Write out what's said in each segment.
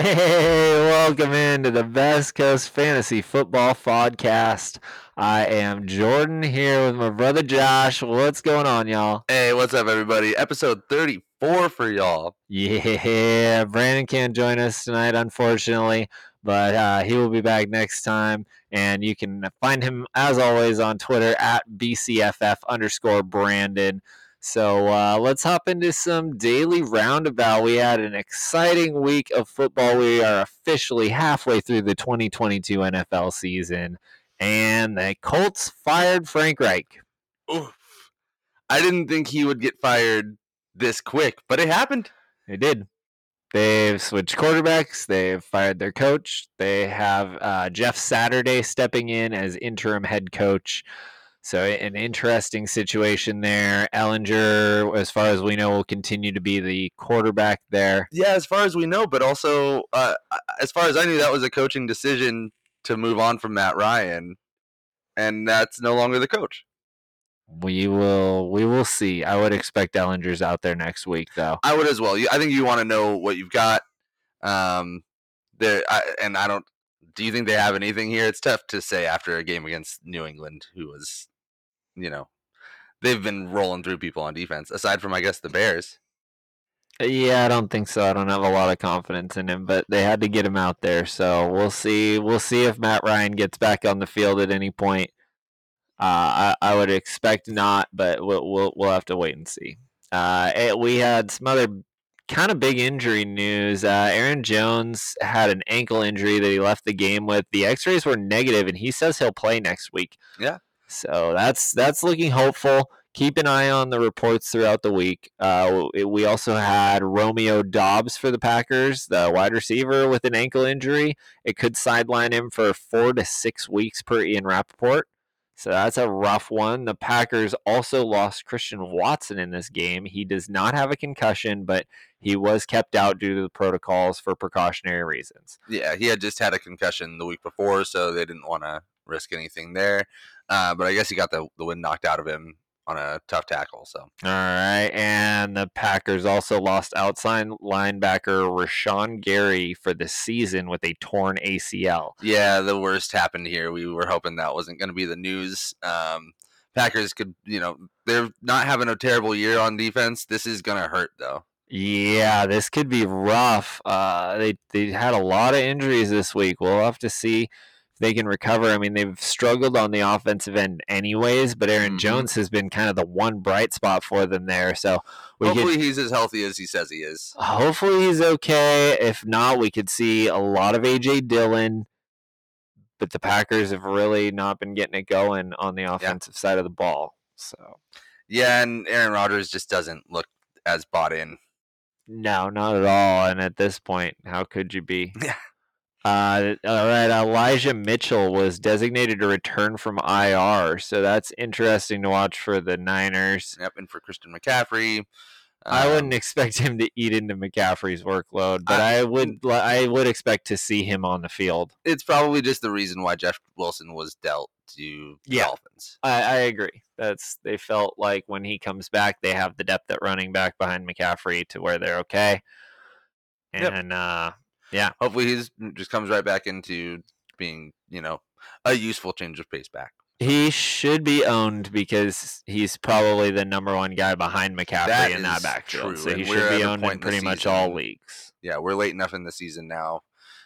Hey, welcome into the Best Coast Fantasy Football Podcast. I am Jordan here with my brother Josh. What's going on, y'all? Hey, what's up, everybody? Episode 34 for y'all. Yeah, Brandon can't join us tonight, unfortunately, but uh, he will be back next time. And you can find him, as always, on Twitter at BCFF underscore Brandon. So uh, let's hop into some daily roundabout. We had an exciting week of football. We are officially halfway through the 2022 NFL season, and the Colts fired Frank Reich. Oof. I didn't think he would get fired this quick, but it happened. They did. They've switched quarterbacks. They've fired their coach. They have uh, Jeff Saturday stepping in as interim head coach. So an interesting situation there. Ehlinger, as far as we know, will continue to be the quarterback there. Yeah, as far as we know, but also uh, as far as I knew, that was a coaching decision to move on from Matt Ryan, and that's no longer the coach. We will we will see. I would expect Ehlinger's out there next week, though. I would as well. I think you want to know what you've got. Um, there, I, and I don't. Do you think they have anything here? It's tough to say after a game against New England, who was you know, they've been rolling through people on defense. Aside from, I guess, the Bears. Yeah, I don't think so. I don't have a lot of confidence in him, but they had to get him out there. So we'll see. We'll see if Matt Ryan gets back on the field at any point. Uh, I, I would expect not, but we'll we'll, we'll have to wait and see. Uh, it, we had some other kind of big injury news. Uh, Aaron Jones had an ankle injury that he left the game with. The X-rays were negative, and he says he'll play next week. Yeah. So that's that's looking hopeful. Keep an eye on the reports throughout the week. Uh, we also had Romeo Doubs for the Packers, the wide receiver with an ankle injury. It could sideline him for four to six weeks per Ian Rapoport. So that's a rough one. The Packers also lost Christian Watson in this game. He does not have a concussion, but he was kept out due to the protocols for precautionary reasons. Yeah, he had just had a concussion the week before, so they didn't want to risk anything there. Uh, but I guess he got the, the wind knocked out of him on a tough tackle. So all right, and the Packers also lost outside linebacker Rashan Gary for the season with a torn ACL. Yeah, the worst happened here. We were hoping that wasn't going to be the news. Um, Packers could, you know, they're not having a terrible year on defense. This is going to hurt though. Yeah, this could be rough. Uh, they they had a lot of injuries this week. We'll have to see they can recover. I mean, they've struggled on the offensive end anyways, but Aaron mm-hmm. Jones has been kind of the one bright spot for them there. So hopefully he's as healthy as he says he is. Hopefully he's okay. If not, we could see a lot of AJ Dillon. But the Packers have really not been getting it going on the offensive yeah. side of the ball. So yeah, and Aaron Rodgers just doesn't look as bought in. No, not at all. And at this point, how could you be? Yeah. Uh, all right, Elijah Mitchell was designated to return from IR, so that's interesting to watch for the Niners. Yep, and for Christian McCaffrey. I um, wouldn't expect him to eat into McCaffrey's workload, but I, I, would I would expect to see him on the field. It's probably just the reason why Jeff Wilson was dealt to the yeah, Dolphins. I, I agree. That's they felt like when he comes back, they have the depth at running back behind McCaffrey to where they're okay. And yep. uh, yeah, hopefully he's mm, just comes right back into being, you know, a useful change of pace back. He should be owned because he's probably the number one guy behind McCaffrey that in that backfield. True. So he should be owned in pretty much all leagues. Yeah, we're late enough in the season now.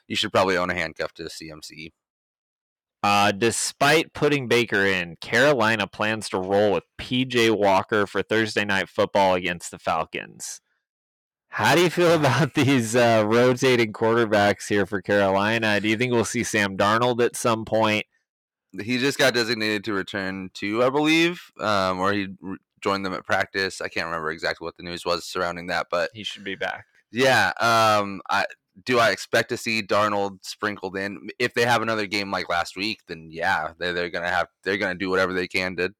You should probably own a handcuff to the CMC. Uh, despite putting Baker in, Carolina plans to roll with PJ Walker for Thursday night football against the Falcons. How do you feel about these uh, rotating quarterbacks here for Carolina? Do you think we'll see Sam Darnold at some point? He just got designated to return to, I believe, um, or he re- joined them at practice. I can't remember exactly what the news was surrounding that, but he should be back. Yeah. Um, I do. I expect to see Darnold sprinkled in. If they have another game like last week, then yeah, they're, they're gonna have they're gonna do whatever they can to,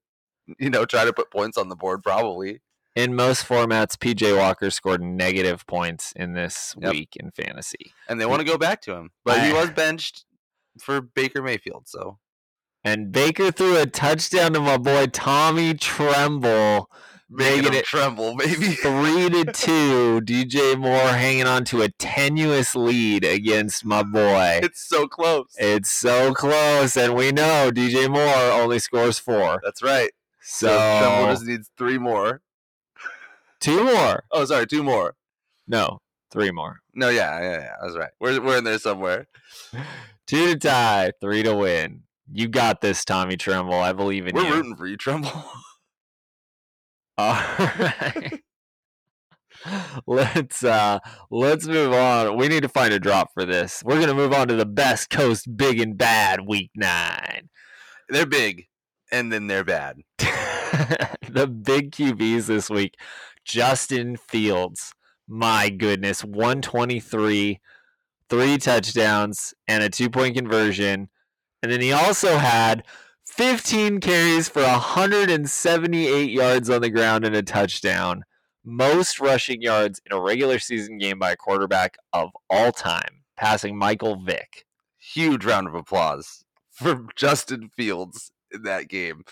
you know, try to put points on the board. Probably in most formats, PJ Walker scored negative points in this yep. week in fantasy. And they want to go back to him. But I, he was benched for Baker Mayfield, so and Baker threw a touchdown to my boy Tommy Tremble Making it tremble, baby. three to two. DJ Moore hanging on to a tenuous lead against my boy. it's so close. It's so close, and we know DJ Moore only scores four. That's right. So, So Tremble just needs three more. Two more. Oh, sorry, two more. No, three more. No, yeah, yeah, yeah. That's right. We're we're in there somewhere. Two to tie, three to win. You got this, Tommy Tremble. I believe in you. We're rooting for you, Tremble. All right. let's uh let's move on. We need to find a drop for this. We're gonna move on to the best coast big and bad week nine. they're big, and then they're bad. the big QBs this week. Justin Fields. My goodness, 123, three touchdowns, and a two point conversion. And then he also had 15 carries for 178 yards on the ground and a touchdown. Most rushing yards in a regular season game by a quarterback of all time, passing Michael Vick. Huge round of applause for Justin Fields in that game.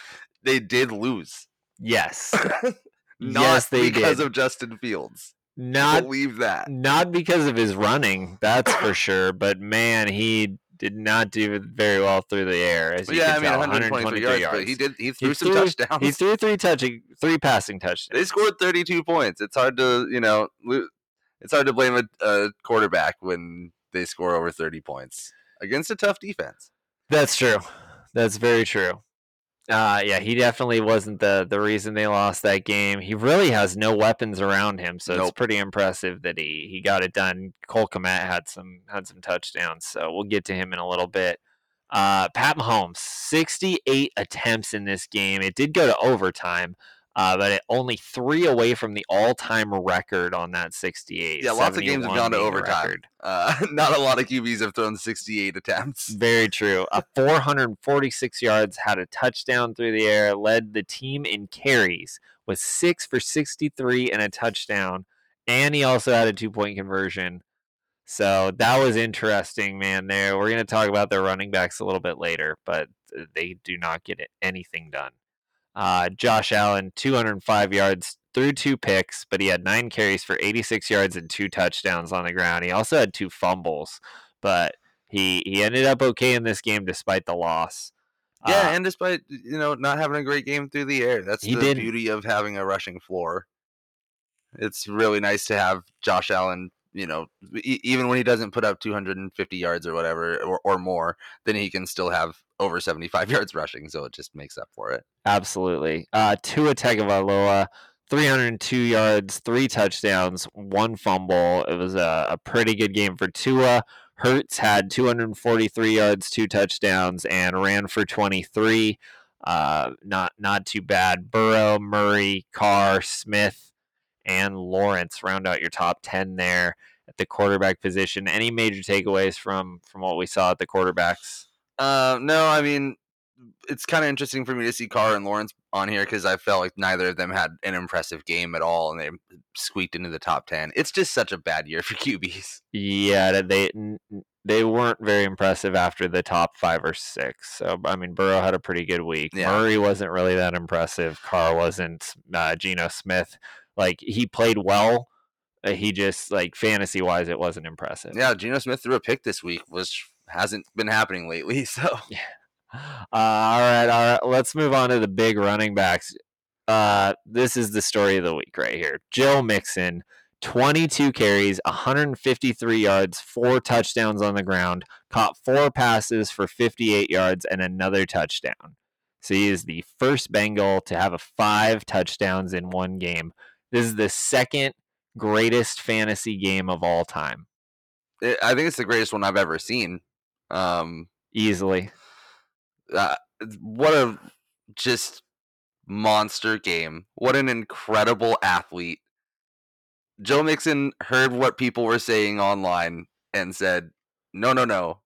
They did lose. Yes. Not Yes, they because did. of Justin Fields. Not Believe that. not because of his running, that's for sure. But man, he did not do very well through the air. As you yeah, I mean, tell, 123 yards, but he did. He threw some threw- touchdowns. He threw three touching, three passing touchdowns. they scored 32 points. It's hard to, you know, it's hard to blame a, a quarterback when they score over 30 points against a tough defense. That's true. That's very true. Uh, yeah, he definitely wasn't the the reason they lost that game. He really has no weapons around him, so it's pretty impressive that he he got it done. Cole Kmet had some had some touchdowns, so we'll get to him in a little bit. Uh, Pat Mahomes, 68 attempts in this game. It did go to overtime, uh, but it only three away from the all-time record on that 68. Yeah, lots of games have gone to overtime. Uh, not a lot of QBs have thrown 68 attempts. Very true. A 446 yards, had a touchdown through the air, led the team in carries with six for 63 and a touchdown. And he also had a two point conversion. So that was interesting, man. There, we're going to talk about their running backs a little bit later, but uh, they do not get it- anything done. Uh, Josh Allen, 205 yards through two picks, but he had nine carries for 86 yards and two touchdowns on the ground. He also had two fumbles, but he he ended up okay in this game despite the loss. Yeah, Uh, and despite you know not having a great game through the air, that's He the did. beauty of having a rushing floor. It's really nice to have Josh Allen. You know, e- even when he doesn't put up 250 yards or whatever or, or more, then he can still have over 75 yards rushing. So it just makes up for it. Absolutely. Uh, Tua Tagovailoa, 302 yards, three touchdowns, one fumble. It was a, a pretty good game for Tua. Hurts had 243 yards, two touchdowns, and ran for 23. Uh, not not too bad. Burrow, Murray, Carr, Smith, and Lawrence round out your top 10 there at the quarterback position. Any major takeaways from from what we saw at the quarterbacks? Uh, no, I mean, it's kind of interesting for me to see Carr and Lawrence on here because I felt like neither of them had an impressive game at all, and they squeaked into the top 10. It's just such a bad year for QBs. Yeah, they they weren't very impressive after the top five or six. So I mean, Burrow had a pretty good week. Yeah. Murray wasn't really that impressive. Carr wasn't. Uh, Geno Smith, like he played well. uh, He just like fantasy wise, it wasn't impressive. Yeah, Geno Smith threw a pick this week, which hasn't been happening lately. So Uh, all right, all right. Let's move on to the big running backs. Uh, this is the story of the week right here. Joe Mixon, 22 carries, 153 yards, four touchdowns on the ground, caught four passes for 58 yards and another touchdown. So he is the first Bengal to have a five touchdowns in one game. This is the second greatest fantasy game of all time, it, I think it's the greatest one I've ever seen. Um, easily. uh, what a just monster game. What an incredible athlete. Joe Mixon heard what people were saying online and said, "No, no, no.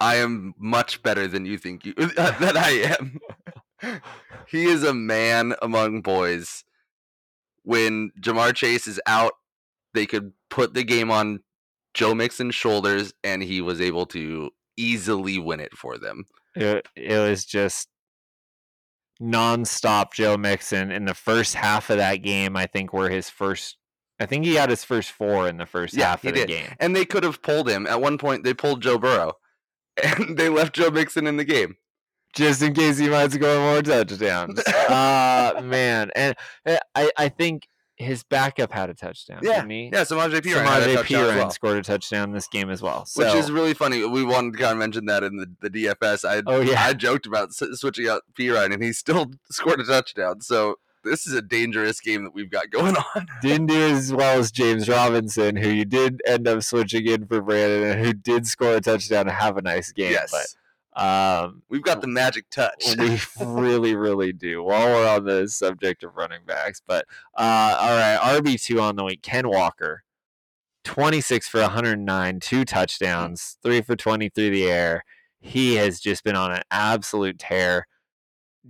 I am much better than you think you that I am." he is a man among boys. When Ja'Marr Chase is out, they could put the game on Joe Mixon's shoulders and he was able to easily win it for them. It, it was just nonstop Joe Mixon in the first half of that game. I think were his first. I think he had his first four in the first Yeah, half of the did. game. And they could have pulled him. At one point, they pulled Joe Burrow, and they left Joe Mixon in the game. Just in case he might score more touchdowns. uh man, and I I think his backup had a touchdown. Yeah, didn't he? Yeah, Samaje a Samaje as well. scored a touchdown this game as well. So, Which is really funny. We wanted to kind of mention that in the, the DFS. I oh yeah, I joked about s- switching out Perine, and he still scored a touchdown. So this is a dangerous game that we've got going on. didn't do as well as James Robinson, who you did end up switching in for Brandon, and who did score a touchdown and have a nice game. yes, But um, we've got the magic touch. we really, really do. While we're on the subject of running backs, but uh, all right, RB two on the week. Ken Walker, twenty six for one hundred nine, two touchdowns, three for twenty through the air. He has just been on an absolute tear,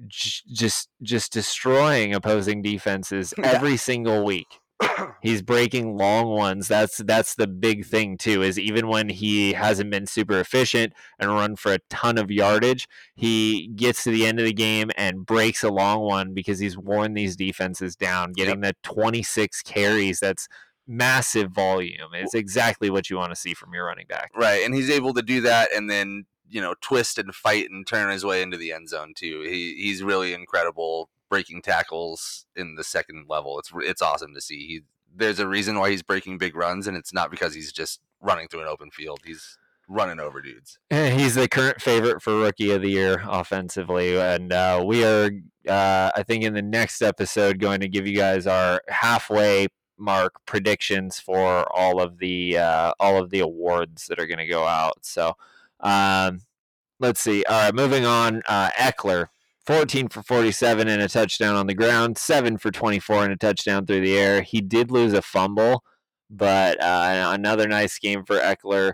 j- just just destroying opposing defenses Yeah. every single week. He's breaking long ones. That's that's the big thing too. Is even when he hasn't been super efficient and run for a ton of yardage, he gets to the end of the game and breaks a long one because he's worn these defenses down. Getting the 26 carries, that's massive volume. It's exactly what you want to see from your running back. right, and he's able to do that, and then you know twist and fight and turn his way into the end zone too. He he's really incredible breaking tackles in the second level. It's it's awesome to see. He there's a reason why he's breaking big runs, and it's not because he's just running through an open field. He's running over dudes. Eh, He's the current favorite for rookie of the year offensively, and uh, we are, uh, I think, in the next episode, going to give you guys our halfway mark predictions for all of the uh, all of the awards that are going to go out. So, um, let's see. All right, moving on. Uh, Ekeler, fourteen for forty-seven and a touchdown on the ground, seven for twenty-four and a touchdown through the air. He did lose a fumble, but uh, another nice game for Ekeler.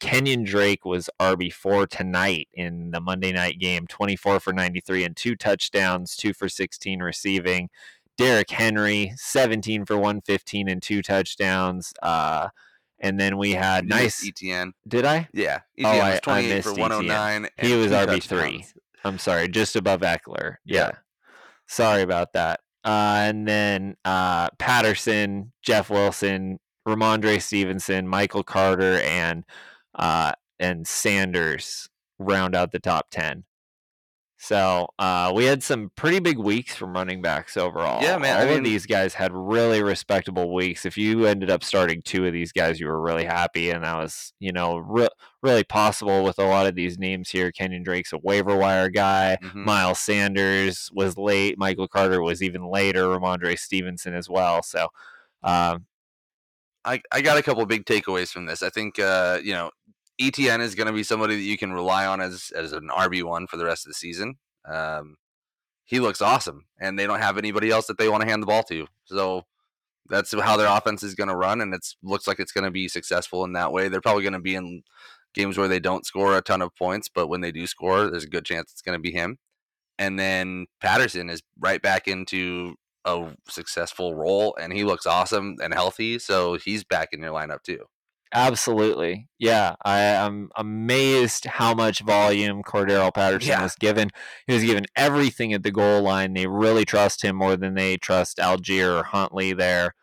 Kenyan Drake was RB4 tonight in the Monday night game, 24 for 93 and two touchdowns, two for 16 receiving. Derrick Henry, 17 for 115 and two touchdowns. Uh, and then we had You nice. ETN. Did I? Yeah, ETN Oh, I- I was 28 missed for ETN. 109. He was RB3. I'm sorry, just above Ekeler. Yeah. Yeah. Sorry about that. Uh, and then uh, Patterson, Jeff Wilson, Rhamondre Stevenson, Michael Carter, and uh, and Sanders round out the top ten. So uh, we had some pretty big weeks from running backs overall. Yeah, man, All I of these guys had really respectable weeks. If you ended up starting two of these guys, you were really happy, and that was you know re- really possible with a lot of these names here. Kenyan Drake's a waiver wire guy. Mhm. Miles Sanders was late. Michael Carter was even later. Rhamondre Stevenson as well. So, um, I, I got a couple big takeaways from this. I think uh, you know ETN is going to be somebody that you can rely on as as an RB one for the rest of the season. Um, he looks awesome, and they don't have anybody else that they want to hand the ball to. So that's how their offense is going to run, and it looks like it's going to be successful in that way. They're probably going to be in games where they don't score a ton of points, but when they do score, there's a good chance it's going to be him. And then Patterson is right back into a successful role, and he looks awesome and healthy, so he's back in your lineup too. Absolutely. Yeah. I am amazed how much volume Cordarrelle Patterson Yeah. was given. He was given everything at the goal line. They really trust him more than they trust Allgeier or Huntley there.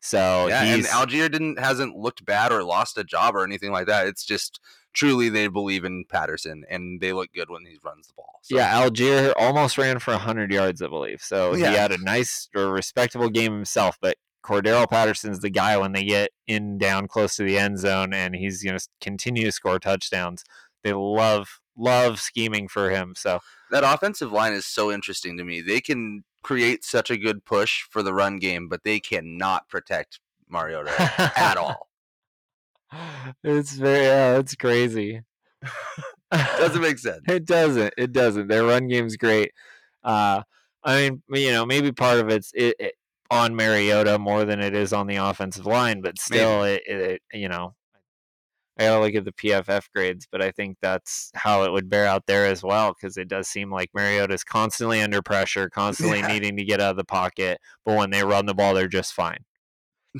So yeah, and Allgeier didn't hasn't looked bad or lost a job or anything like that. It's just truly they believe in Patterson, and they look good when he runs the ball. So, Yeah, Allgeier almost ran for 100 yards, I believe. So Yeah. he had a nice or respectable game himself. But Cordarrelle Patterson's the guy when they get in down close to the end zone, and he's going to continue to score touchdowns. They love love scheming for him. So that offensive line is so interesting to me. They can create such a good push for the run game, but they cannot protect Mariota at all. It's very yeah, it's crazy. Doesn't make sense. It doesn't. It doesn't. Their run game's great. Uh, I mean, you know, maybe part of it's it, it, on Mariota more than it is on the offensive line, but still, it, it, it, you know, I gotta look at the PFF grades, but I think that's how it would bear out there as well, because it does seem like Mariota's constantly under pressure, constantly Yeah. needing to get out of the pocket, but when they run the ball, they're just fine.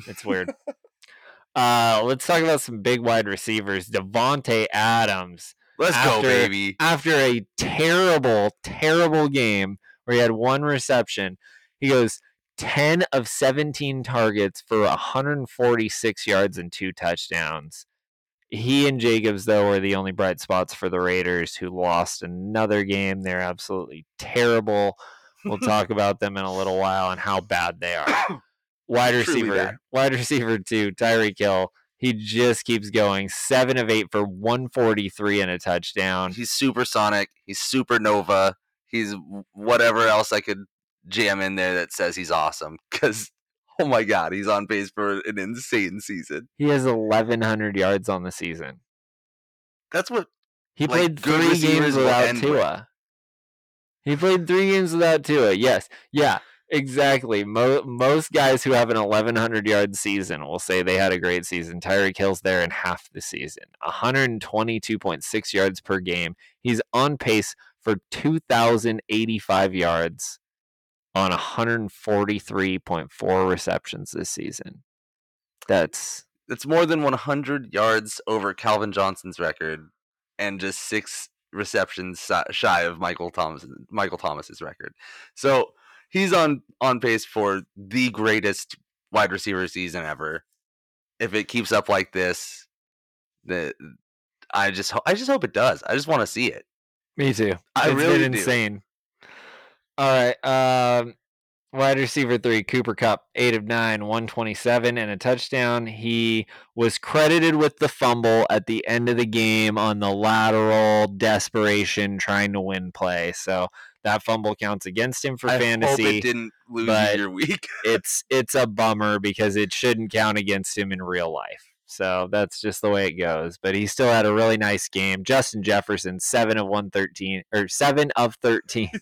It's weird. uh, let's talk about some big wide receivers. Davante Adams Let's After- go, baby. after a terrible, terrible game where he had one reception. He goes 10 of 17 targets for 146 yards and two touchdowns. He and Jacobs, though, were the only bright spots for the Raiders, who lost another game. They're absolutely terrible. We'll talk about them in a little while and how bad they are. Wide receiver, wide receiver two, Tyreek Hill. He just keeps going. Seven of eight for 143 and a touchdown. He's supersonic. He's supernova. He's whatever else I could jam in there that says he's awesome. Because oh my god, he's on pace for an insane season. He has 1,100 yards on the season. That's what He Like, played three games without end with. Tua. He played three games without Tua. Yes. Yeah. Exactly. Mo- most guys who have an 1,100 yard season will say they had a great season. Tyreek Hill's there in half the season. 122.6 yards per game. He's on pace for 2,085 yards on 143.4 receptions this season. That's that's more than 100 yards over Calvin Johnson's record, and just six receptions shy of Michael Thomas Michael Thomas's record. So he's on on pace for the greatest wide receiver season ever. If it keeps up like this, the I just I just hope it does. I just want to see it. Me too. I It's really insane. All right. Um, wide receiver three, Cooper Kupp, eight of nine, 127 and a touchdown. He was credited with the fumble at the end of the game on the lateral desperation trying to win play. So that fumble counts against him for I hope fantasy. it didn't lose your week. it's it's a bummer because it shouldn't count against him in real life. So that's just the way it goes. But he still had a really nice game. Justin Jefferson, seven of one thirteen or seven of thirteen.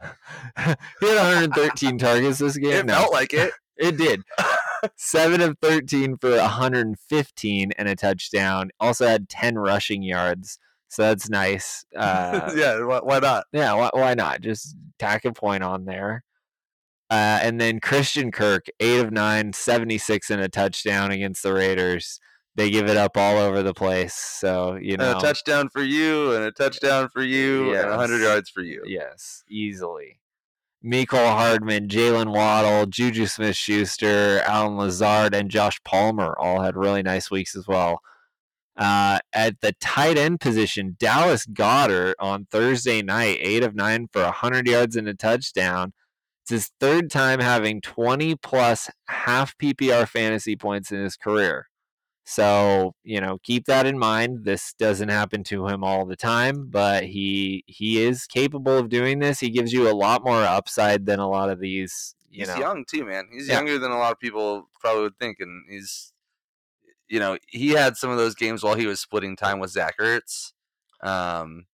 he had 113 targets this game. it No, felt like it. it did. Seven of 13 for 115 and a touchdown. Also had 10 rushing yards. So that's nice. Uh, yeah, why, why not? yeah, why, why not? Just tack a point on there. Uh, and then Christian Kirk, 8 of 9, 76 and a touchdown against the Raiders. They give it up all over the place. So, you And know. a touchdown for you, and a touchdown for you, and a hundred yards for you. Yes, easily. Mecole Hardman, Jalen Waddle, Juju Smith Schuster, Allen Lazard, and Josh Palmer all had really nice weeks as well. Uh, at the tight end position, Dallas Goedert on Thursday night, 8 of 9 for 100 yards and a touchdown. It's his third time having 20 plus half PPR fantasy points in his career. So, you know, keep that in mind. This doesn't happen to him all the time, but he he is capable of doing this. He gives you a lot more upside than a lot of these, you he's know. young too, man. He's Yeah. younger than a lot of people probably would think, and he's, you know, he had some of those games while he was splitting time with Zach Ertz. Um,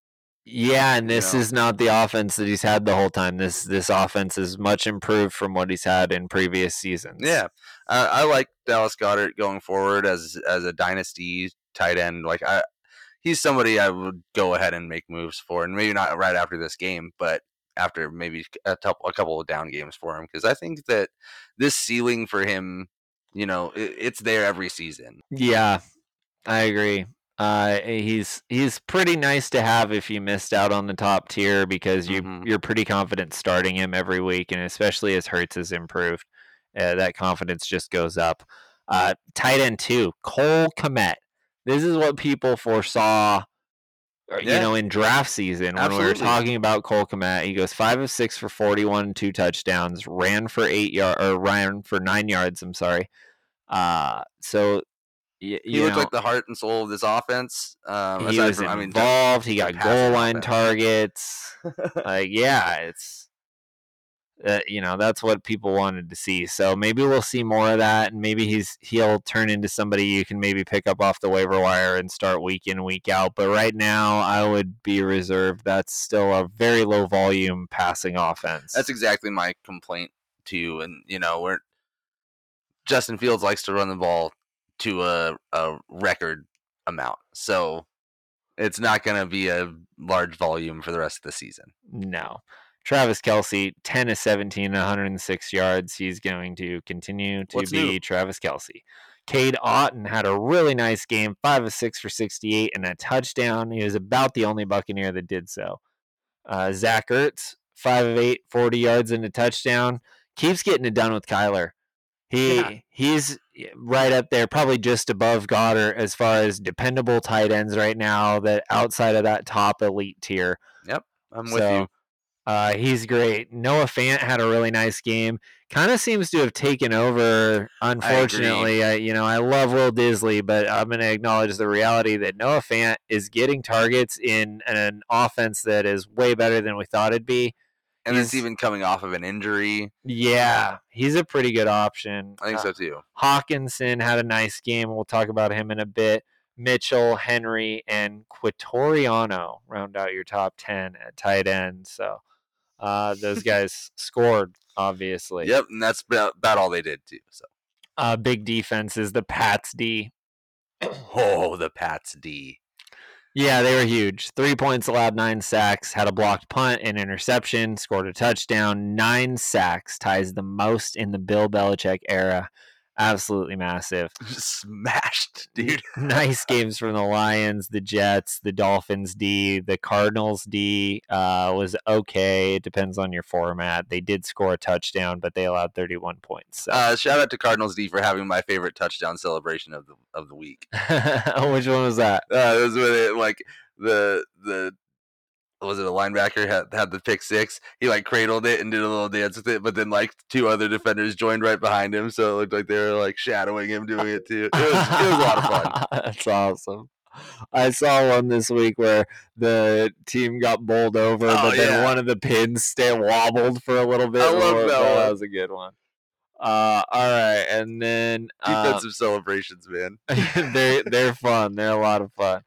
Yeah, and you this know. is not the offense that he's had the whole time. This this offense is much improved from what he's had in previous seasons. yeah, I, I like Dallas Goedert going forward as as a dynasty tight end. Like I, he's somebody I would go ahead and make moves for, and maybe not right after this game, but after maybe a couple a couple of down games for him because I think that this ceiling for him, you know, it, it's there every season. Yeah, I agree. Uh, he's he's pretty nice to have if you missed out on the top tier because you Mhm. you're pretty confident starting him every week, and especially as Hurts has improved, uh, that confidence just goes up. Uh, tight end two, Cole Kmet. This is what people foresaw, uh, you know, in draft season when we were talking about Cole Kmet. He goes five of six for forty-one, two touchdowns, ran for eight yard or ran for nine yards. I'm sorry. Uh, so. y- He you looked know, like the heart and soul of this offense. Um, he was from, I mean, involved. he got goal line targets. like, yeah, it's uh, you know that's what people wanted to see. So maybe we'll see more of that, and maybe he's he'll turn into somebody you can maybe pick up off the waiver wire and start week in week out. But right now, I would be reserved. That's still a very low volume passing offense. That's exactly my complaint too. And you know, we're Justin Fields likes to run the ball to a, a record amount, so it's not going to be a large volume for the rest of the season. No. Travis Kelce, 10 of 17, 106 yards. He's going to continue to What's be new? Travis Kelce. Cade Otton had a really nice game, 5 of 6 for 68 and a touchdown. He was about the only Buccaneer that did so. Uh, Zach Ertz, five of eight, 40 yards and a touchdown. Keeps getting it done with Kyler. He Yeah. he's right up there, probably just above Goedert as far as dependable tight ends right now. That outside of that top elite tier. Yep, I'm with So, you. Uh, he's great. Noah Fant had a really nice game. Kind of seems to have taken over. Unfortunately, I, you know I love Will Dissly, but I'm going to acknowledge the reality that Noah Fant is getting targets in an offense that is way better than we thought it'd be. And it's he's- even coming off of an injury. Yeah, he's a pretty good option. I think Uh, so too. Hockenson had a nice game. We'll talk about him in a bit. Mitchell, Henry, and Quatoriano round out your top 10 at tight end. So uh, those guys scored, obviously. Yep, and that's about, all they did too. So, Uh, big defense is the Pats D. oh, the Pats D. Yeah, they were huge. Three points allowed, nine sacks, had a blocked punt, an interception, scored a touchdown. Nine sacks ties the most in the Bill Belichick era. Absolutely massive. Smashed, dude. nice games from the Lions, the Jets, the Dolphins D, the Cardinals D uh, was okay. It depends on your format. They did score a touchdown, but they allowed 31 points. So. Uh, shout out to Cardinals D for having my favorite touchdown celebration of the of the week. Which one was that? Uh, it was with it like the the was it a linebacker had had the pick six. He like cradled it and did a little dance with it, but then like two other defenders joined right behind him, so it looked like they were like shadowing him doing it too. It was it was a lot of fun. That's awesome. I saw one this week where the team got bowled over, Oh, but then yeah. one of the pins stay wobbled for a little bit. I love before- that one. was a good one. Uh, all right, and then uh, Defensive celebrations, man. they're they're fun. They're a lot of fun.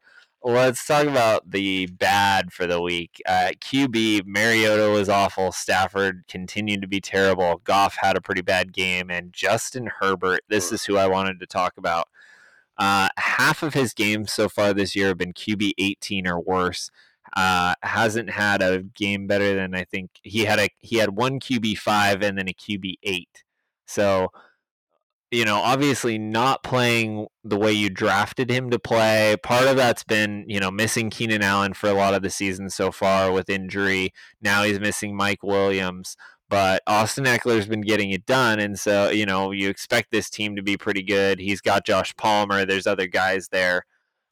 Let's talk about the bad for the week. Uh, QB Mariota was awful. Stafford continued to be terrible. Goff had a pretty bad game, and Justin Herbert. This is who I wanted to talk about. Uh, half of his games so far this year have been QB 18 or worse. Uh, hasn't had a game better than I think he had a he had one QB five and then a QB eight. So you know, obviously not playing the way you drafted him to play. Part of that's been, you know, missing Keenan Allen for a lot of the season so far with injury. Now he's missing Mike Williams, but Austin Ekeler's been getting it done. And so, you know, you expect this team to be pretty good. He's got Josh Palmer, there's other guys there.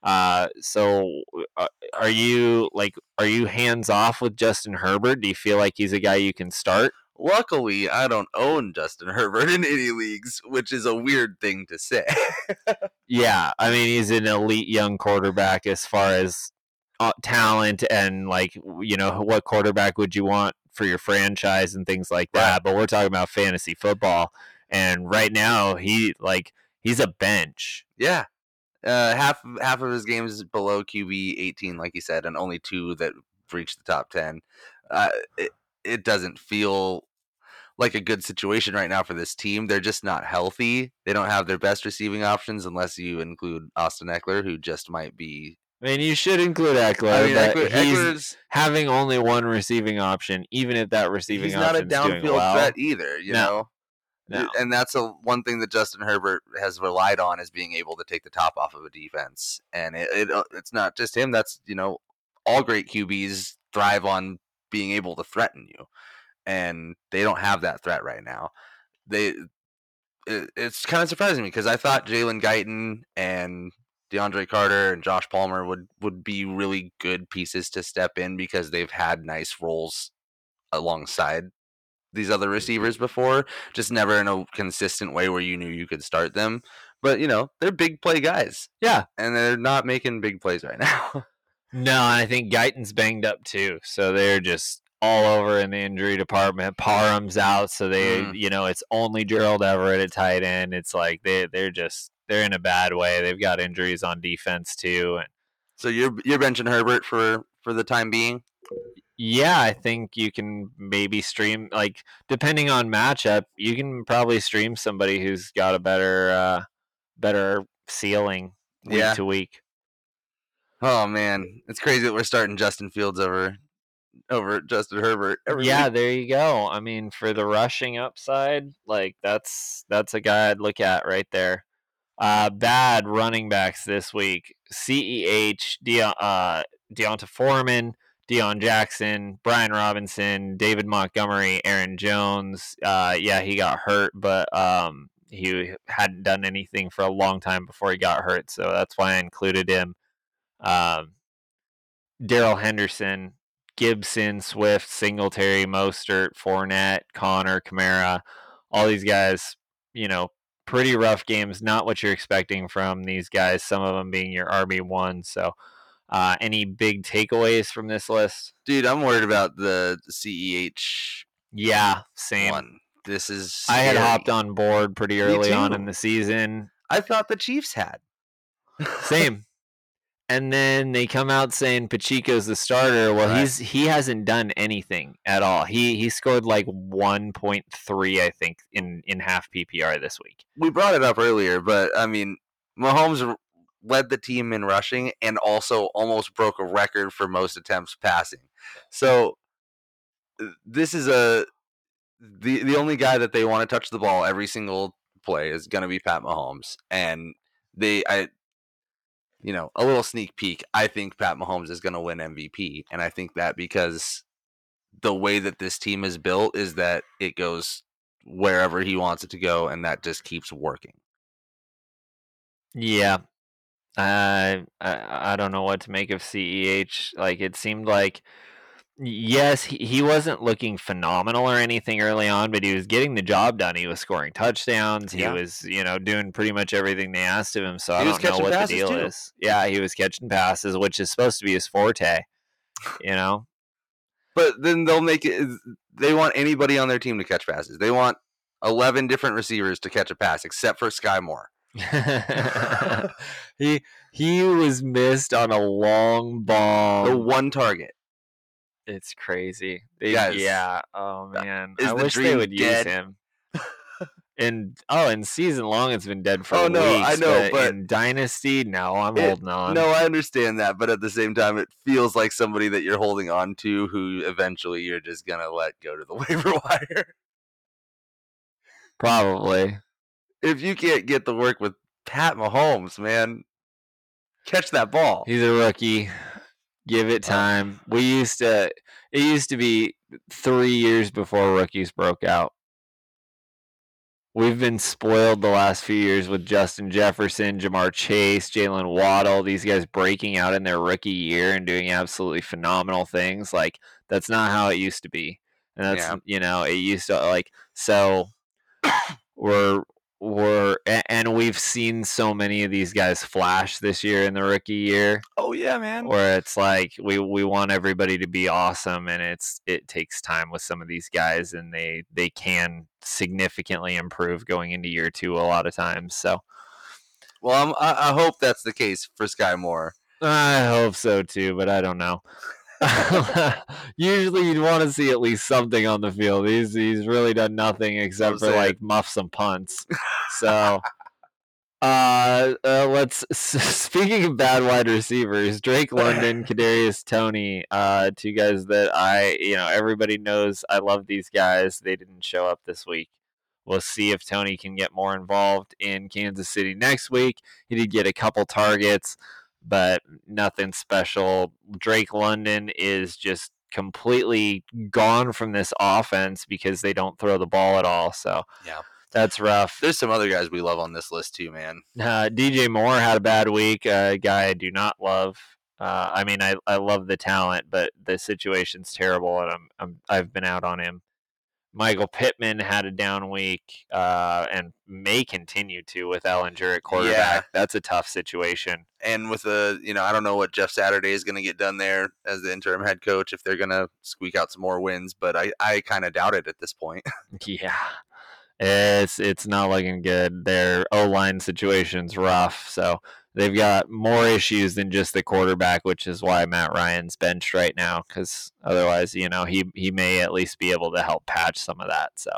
Uh, so uh, are you like, are you hands off with Justin Herbert? Do you feel like he's a guy you can start? Luckily, I don't own Justin Herbert in any leagues, which is a weird thing to say. Yeah, I mean he's an elite young quarterback as far as uh, talent and like you know what quarterback would you want for your franchise and things like that. But we're talking about fantasy football, and right now he like he's a bench. yeah, uh, half half of his games below QB eighteen, like you said, and only two that reached the top ten. Uh, it it doesn't feel like a good situation right now for this team. They're just not healthy. They don't have their best receiving options unless you include Austin Ekeler, who just might be. I mean, you should include Ekeler, I mean, Ekeler, he's Ekeler's having only one receiving option, even if that receiving he's not a downfield well. threat either. You No. know, No. and that's a one thing that Justin Herbert has relied on is being able to take the top off of a defense. And it, it uh, it's not just him. That's you know, all great QBs thrive on being able to threaten you, and they don't have that threat right now. They it, it's kind of surprising me because I thought Jalen Guyton and DeAndre Carter and Josh Palmer would would be really good pieces to step in because they've had nice roles alongside these other mm-hmm. receivers before, just never in a consistent way where you knew you could start them. But you know, they're big play guys. Yeah. And they're not making big plays right now. No, I think Guyton's banged up too, so they're just all over in the injury department. Parham's out, so they, Mm. you know, it's only Gerald Everett at tight end. It's like they they're just they're in a bad way. They've got injuries on defense too, and so you're you're benching Herbert for for the time being. yeah, I think you can maybe stream like depending on matchup, you can probably stream somebody who's got a better uh better ceiling week Yeah. to week. Oh man, it's crazy that we're starting Justin Fields over over Justin Herbert. every yeah, week. there you go. I mean, for the rushing upside, like that's that's a guy I'd look at right there. Uh, bad running backs this week: Ceh, De- uh, D'Onta Foreman, Deon Jackson, Brian Robinson, David Montgomery, Aaron Jones. Uh, yeah, he got hurt, but um, he hadn't done anything for a long time before he got hurt, so that's why I included him. Um, Darrell Henderson, Gibson, Swift, Singletary, Mostert, Fournette, Conner, Kamara, all these guys, you know, pretty rough games. Not what you're expecting from these guys. Some of them being your RB one. So, uh, any big takeaways from this list? Dude, I'm worried about the CEH Yeah, same. one. This is. I had hopped on board pretty early on in the season. I thought the Chiefs had. Same. And then they come out saying Pacheco's the starter. Well, Right. he's he hasn't done anything at all. He he scored like 1.3 I think in in half PPR this week. we brought it up earlier, but I mean, Mahomes led the team in rushing and also almost broke a record for most attempts passing. So uh, this is a the the only guy that they want to touch the ball every single play is going to be Pat Mahomes, and they I. You know, a little sneak peek. I think Pat Mahomes is going to win MVP, and I think that because the way that this team is built is that it goes wherever he wants it to go, and that just keeps working. Yeah. I I don't know what to make of CEH. Like it seemed like yes, he, he wasn't looking phenomenal or anything early on, but he was getting the job done. He was scoring touchdowns. He was, you know, doing pretty much everything they asked of him. So I He was don't know what the deal too. is. Yeah, he was catching passes, which is supposed to be his forte. You know? But then they'll make it. They want anybody on their team to catch passes. They want eleven different receivers to catch a pass, except for Skyy Moore. he he was missed on a long bomb. the one target. It's crazy. They, Guys, yeah. Oh uh, man, is I the wish they would dead? use him. and oh, in season long, it's been dead for Oh, weeks. no, I know, but, but- in dynasty, no, I'm It- holding on. No, I understand that, but at the same time, it feels like somebody that you're holding on to, who eventually you're just gonna let go to the waiver wire. probably. If you can't get the work with Pat Mahomes, man, catch that ball. He's a rookie. Give it time. We used to. It used to be three years before rookies broke out. We've been spoiled the last few years with Justin Jefferson, Ja'Marr Chase, Jalen Waddle, these guys breaking out in their rookie year and doing absolutely phenomenal things. Like that's not how it used to be. And that's Yeah. you know, it used to like so we're we're and we've seen so many of these guys flash this year in the rookie year Oh yeah, man. where it's like we we want everybody to be awesome and it's it takes time with some of these guys and they they can significantly improve going into year two a lot of times so Well, I'm, I, I hope that's the case for Skyy Moore. i hope so too but i don't know usually you'd want to see at least something on the field he's he's really done nothing except for like muff some punts so Uh, uh, let's. Speaking of bad wide receivers, Drake London, Kadarius Toney, uh, two guys that I, you know, everybody knows I love these guys. They didn't show up this week. We'll see if Toney can get more involved in Kansas City next week. He did get a couple targets, but nothing special. Drake London is just completely gone from this offense because they don't throw the ball at all. So Yeah. that's rough. There's some other guys we love on this list too, man. Uh, DJ Moore had a bad week. A guy I do not love. Uh, I mean, I, I love the talent, but the situation's terrible, and I'm, I'm I've been out on him. Michael Pittman had a down week, uh, and may continue to with Ehlinger at quarterback. Yeah. That's a tough situation. And with the, you know, I don't know what Jeff Saturday is going to get done there as the interim head coach if they're going to squeak out some more wins, but I, I kind of doubt it at this point. Yeah, it's it's not looking good. Their O line situation's rough, so they've got more issues than just the quarterback, which is why Matt Ryan's benched right now. Because otherwise, you know, he he may at least be able to help patch some of that. So.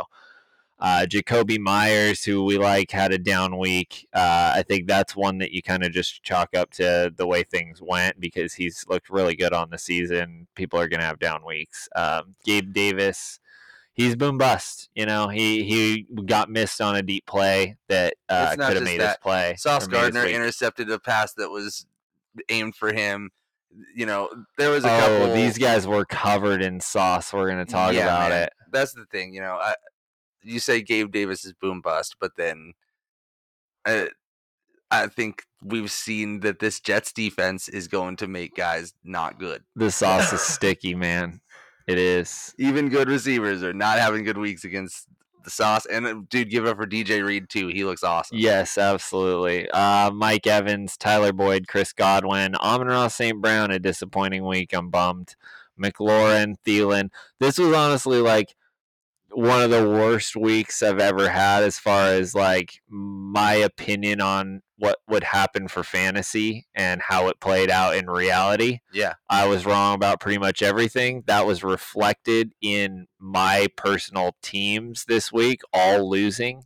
Uh, Jakobi Meyers, who we like, had a down week. Uh, I think that's one that you kind of just chalk up to the way things went because he's looked really good on the season. People are going to have down weeks. Um, Gabe Davis, he's boom bust. You know, he he got missed on a deep play that uh, could have made his play. Sauce Gardner intercepted a pass that was aimed for him. you know, there was a oh, couple. these guys were covered in sauce. We're gonna talk Yeah, about man. it. That's the thing, you know. I, you say Gabe Davis is boom bust, but then uh, I think we've seen that this Jets defense is going to make guys not good. The sauce is sticky, man. It is. Even good receivers are not having good weeks against the sauce. And uh, dude, give it up for DJ Reed too. He looks awesome. Yes, absolutely. Uh, Mike Evans, Tyler Boyd, Chris Godwin, Amon-Ra St. Brown, a disappointing week. I'm bummed. McLaurin, Thielen. This was honestly like one of the worst weeks I've ever had as far as like my opinion on what would happen for fantasy and how it played out in reality. Yeah. I was wrong about pretty much everything. That was reflected in my personal teams this week, all losing.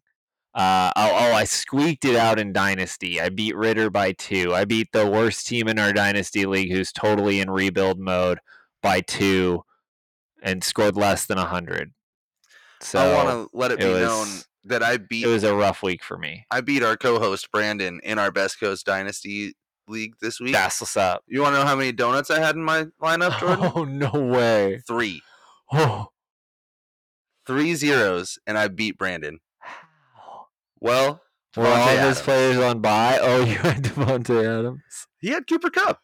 Uh, oh, oh, I squeaked it out in Dynasty. I beat Ritter by two. I beat the worst team in our Dynasty league, who's totally in rebuild mode, by two, and scored less than hundred. So I want to let it it be was- known that I beat it was a rough week for me. I beat our co-host Brandon in our Best Coast Dynasty League this week. That's what's up. You want to know how many donuts I had in my lineup, Jordan? Oh no way! Three. Oh, Three zeros, and I beat Brandon. Well, were all his players on bye? Oh, you had Davante Adams. he had Cooper Kupp.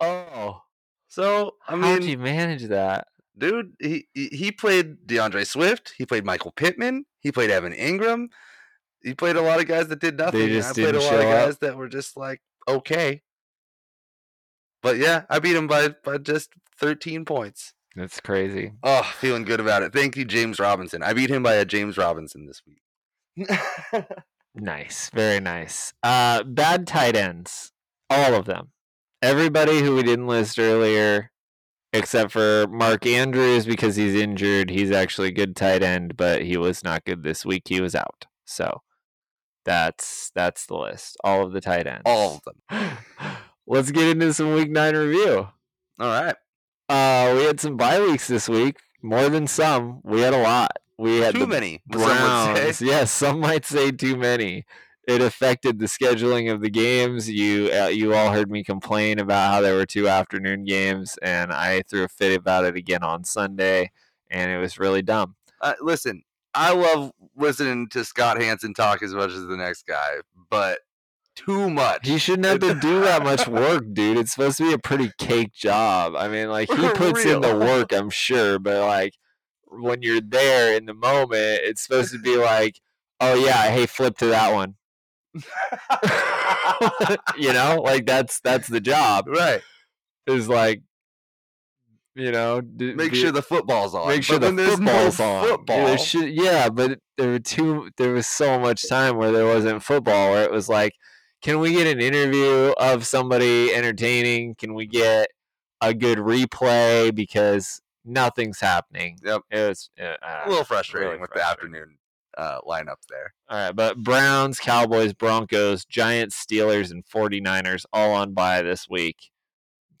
Oh, So I how'd mean, you manage that? Dude, he he played D'Andre Swift. He played Michael Pittman. He played Evan Engram. He played a lot of guys that did nothing. and just I played a lot of show up? guys that were just like okay. But yeah, I beat him by by just 13 points. That's crazy. Oh, feeling good about it. Thank you, James Robinson. I beat him by a James Robinson this week. Nice, very nice. Uh, bad tight ends, all of them. Everybody who we didn't list earlier, except for Mark Andrews because he's injured. He's actually a good tight end, but he was not good this week. He was out. So that's that's the list. All of the tight ends. All of them. Let's get into some week nine review. All right. Uh, we had some bye weeks this week. More than some. We had a lot. We had Too many. some would say. Browns. Yes, some might say too many. It affected the scheduling of the games. You uh, you all heard me complain about how there were two afternoon games, and I threw a fit about it again on Sunday, and it was really dumb. Uh, listen, I love listening to Scott Hanson talk as much as the next guy, but too much. He shouldn't have to do that much work, dude. It's supposed to be a pretty cake job. I mean, like he puts in the work, I'm sure, but like when you're there in the moment, it's supposed to be like, oh yeah, hey, flip to that one. you know, like that's that's the job. right. Is like, you know, d- Make sure the football's on. make sure But the there's no football's on. Football. Should- yeah, but there were two. There was so much time where there wasn't football, where it was like, can we get an interview of somebody entertaining? Can we get a good replay because nothing's happening? Yep. It was uh, a little frustrating really with frustrating. the afternoon uh, lineup there. All right, but Browns, Cowboys, Broncos, Giants, Steelers, and 49ers all on bye this week.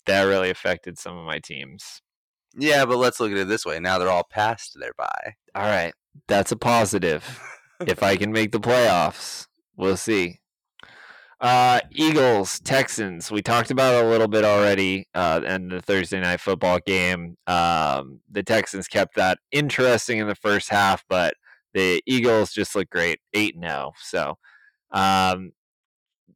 That really affected some of my teams. Yeah, but let's look at it this way. Now they're all past their bye. All right, that's a positive. if I can make the playoffs, we'll see. Uh, Eagles, Texans. We talked about it a little bit already uh, in the Thursday night football game. Um, the Texans kept that interesting in the first half, but the Eagles just look great, eight and zero. So, um,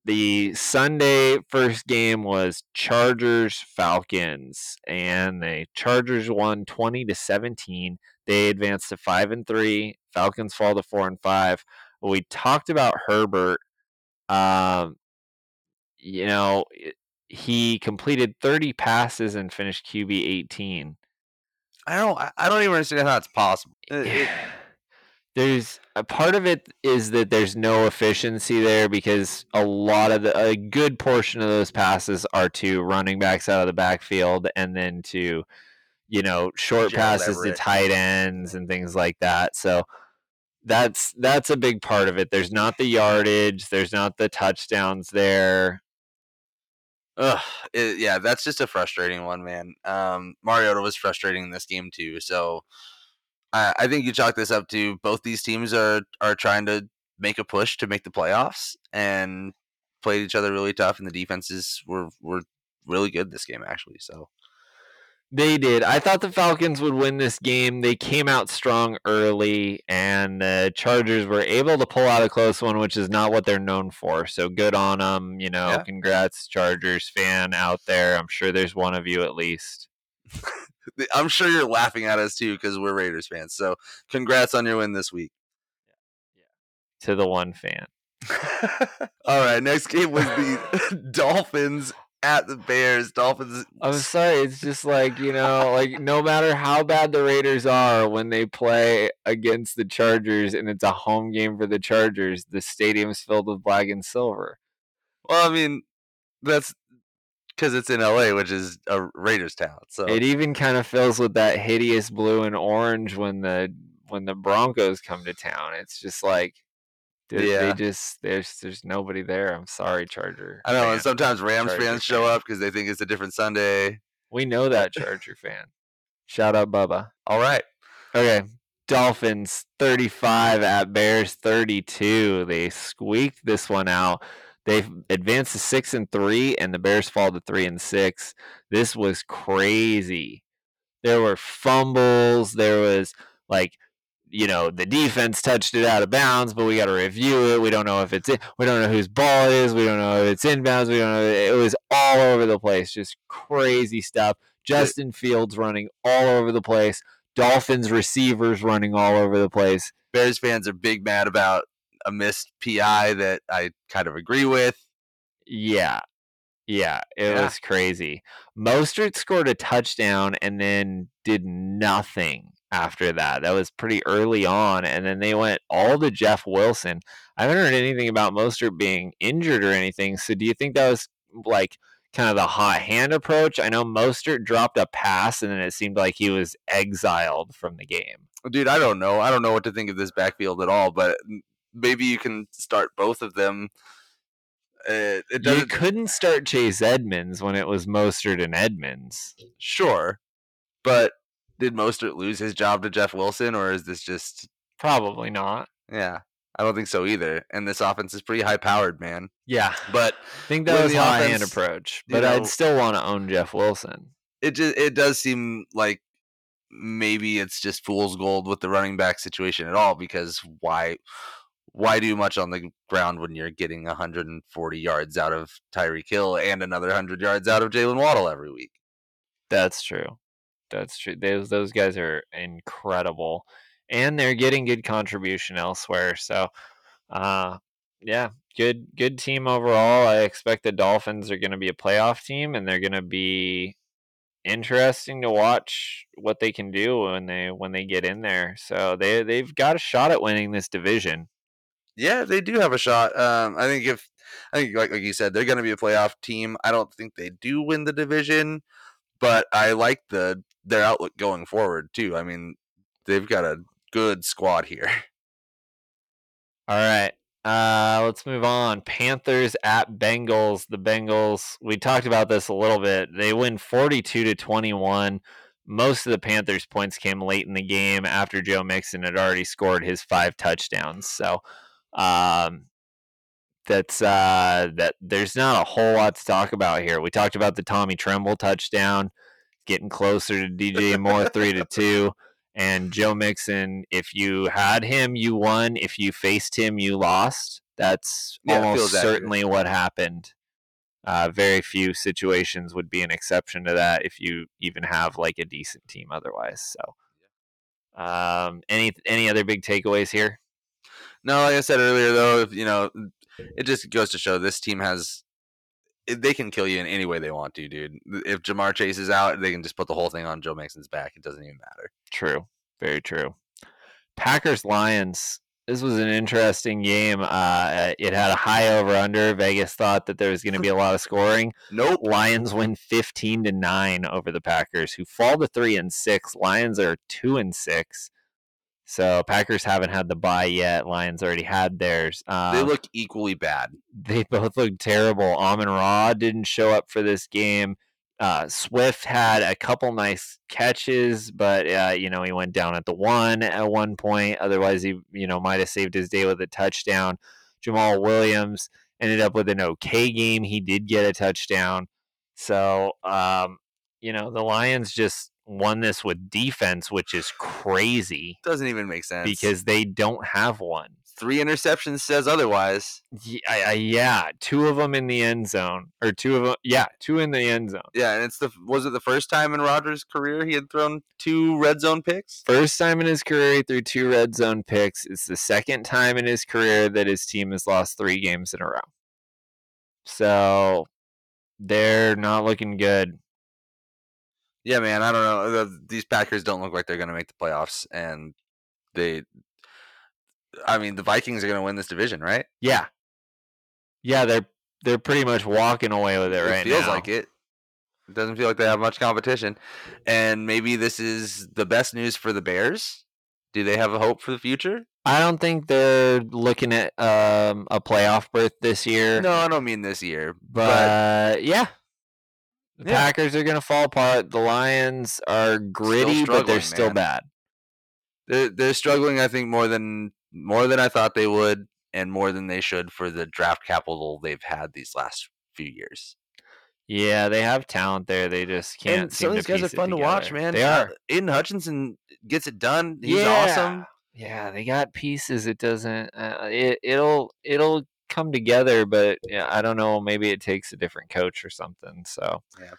the Sunday first game was Chargers Falcons, and the Chargers won twenty to seventeen. They advanced to five and three. Falcons fall to four and five. We talked about Herbert. Um, you know, he completed 30 passes and finished QB 18. I don't. I- I don't even understand how it's possible. It- it- there's a part of it is that there's no efficiency there because a lot of the a good portion of those passes are to running backs out of the backfield and then to you know short passes Everett. to tight ends and things like that. So that's that's a big part of it. There's not the yardage, there's not the touchdowns there. Ugh, it- yeah, that's just a frustrating one, man. Um, Mariota was frustrating in this game too. So I, I think you chalk this up to both these teams are are trying to make a push to make the playoffs and played each other really tough, and the defenses were were really good this game actually. So They did. I thought the Falcons would win this game. They came out strong early, and the Chargers were able to pull out a close one, which is not what they're known for. So good on them. You know, Yeah. congrats, Chargers fan out there. I'm sure there's one of you at least. I'm sure you're laughing at us too because we're Raiders fans. So congrats on your win this week. Yeah, To the one fan. All right, next game was the Dolphins at the Bears. Dolphins. I'm sorry. It's just like you know, like no matter how bad the Raiders are when they play against the Chargers, and it's a home game for the Chargers, the stadium's filled with black and silver. Well, I mean, that's because it's in LA, which is a Raiders town. So It even kind of fills with that hideous blue and orange when the when the Broncos come to town. It's just like, dude, Yeah. they just there's there's nobody there. I'm sorry, Charger. I know, and sometimes Rams Charger fans show fan. up because they think it's a different Sunday. we know that Charger fan. Shout out Bubba. All right. Okay. Dolphins 35 at Bears 32. They squeaked this one out. They advanced to 6 and 3 and the Bears fall to 3 and 6. This was crazy. There were fumbles, there was like you know, the defense touched it out of bounds, but we got to review it. We don't know if it's in, we don't know whose ball it is. We don't know if it's inbounds. We don't know. It was all over the place. Just crazy stuff. Justin Fields running all over the place. Dolphins receivers running all over the place. Bears fans are big mad about a missed PI that I kind of agree with. Yeah. Yeah, it Yeah. was crazy. Mostert scored a touchdown and then did nothing after that. That was pretty early on. And then they went all to Jeff Wilson. I haven't heard anything about Mostert being injured or anything. So do you think that was like kind of the hot hand approach? I know Mostert dropped a pass and then it seemed like he was exiled from the game. Dude, I don't know. I don't know what to think of this backfield at all, but maybe you can start both of them. Uh, it You couldn't start Chase Edmonds when it was Mostert and Edmonds. Sure, but did Mostert lose his job to Jeff Wilson, or is this just? Probably not. Yeah, I don't think so either. And this offense is pretty high powered, man. Yeah. But I think that was high offense, approach, you but know- I'd still want to own Jeff Wilson. it just it does seem like maybe it's just fool's gold with the running back situation at all because why why do much on the ground when you're getting 140 yards out of Tyreek Hill and another 100 yards out of Jaylen Waddle every week? That's true. That's true. Those those guys are incredible, and they're getting good contribution elsewhere. So, uh, yeah, good good team overall. I expect the Dolphins are going to be a playoff team, and they're going to be interesting to watch what they can do when they when they get in there. So they they've got a shot at winning this division. Yeah, they do have a shot. Um, I think if I think like like you said, they're going to be a playoff team. I don't think they do win the division, but I like the their outlook going forward too. I mean, they've got a good squad here. All right. Uh, let's move on. Panthers at Bengals. The Bengals, we talked about this a little bit. They win 42 to 21. Most of the Panthers' points came late in the game after Joe Mixon had already scored his five touchdowns. So, um, that's uh, that. There's not a whole lot to talk about here. We talked about the Tommy Tremble touchdown, getting closer to DJ Moore three to two. And Joe Mixon, if you had him, you won. If you faced him, you lost. That's Yeah, almost accurate. certainly what happened. Uh, very few situations would be an exception to that if you even have like a decent team otherwise. So, um, any any other big takeaways here? No, like I said earlier, though, if, you know, it just goes to show this team has they can kill you in any way they want to, dude. If Ja'Marr Chase is out, they can just put the whole thing on Joe Mixon's back. It doesn't even matter. True, very true. Packers Lions. This was an interesting game. Uh, it had a high over under. Vegas thought that there was going to be a lot of scoring. Nope. Lions win 15 to 9 over the Packers, who fall to 3 and 6. Lions are 2 and 6. So Packers haven't had the bye yet. Lions already had theirs. Um, They look equally bad. they both look terrible. Amon Ra didn't show up for this game. Uh, Swift had a couple nice catches, but uh, you know he went down at the one at one point. Otherwise, he you know might have saved his day with a touchdown. Jamaal Williams ended up with an okay game. He did get a touchdown. So, um, you know, the Lions just won this with defense, which is crazy Doesn't even make sense because they don't have one. three interceptions says otherwise. Yeah, yeah, two of them in the end zone, or two of them, yeah, two in the end zone. Yeah, and it's the was it the first time in Rodgers' career he had thrown two red zone picks? First time in his career he threw two red zone picks. It's the second time in his career that his team has lost three games in a row. So they're not looking good. Yeah, man, I don't know. The- These Packers don't look like they're going to make the playoffs, and they. I mean, the Vikings are going to win this division, right? Yeah, yeah, they're they're pretty much walking away with it, right feels now. like it. It doesn't feel like they have much competition, and maybe this is the best news for the Bears. Do they have a hope for the future? I don't think they're looking at um, a playoff berth this year. No, I don't mean this year, but, yeah. The Yeah. Packers are going to fall apart. The Lions are gritty, but they're still man. bad. they're they're struggling. I think more than more than I thought they would, and more than they should for the draft capital they've had these last few years. Yeah, they have talent there. They just can't. and some of these guys are fun to watch, man. They Uh, are. Aidan Hutchinson gets it done. He's yeah. awesome. Yeah, they got pieces. It doesn't. Uh, it it'll it'll come together, but yeah, I don't know. Maybe it takes a different coach or something. So Yeah.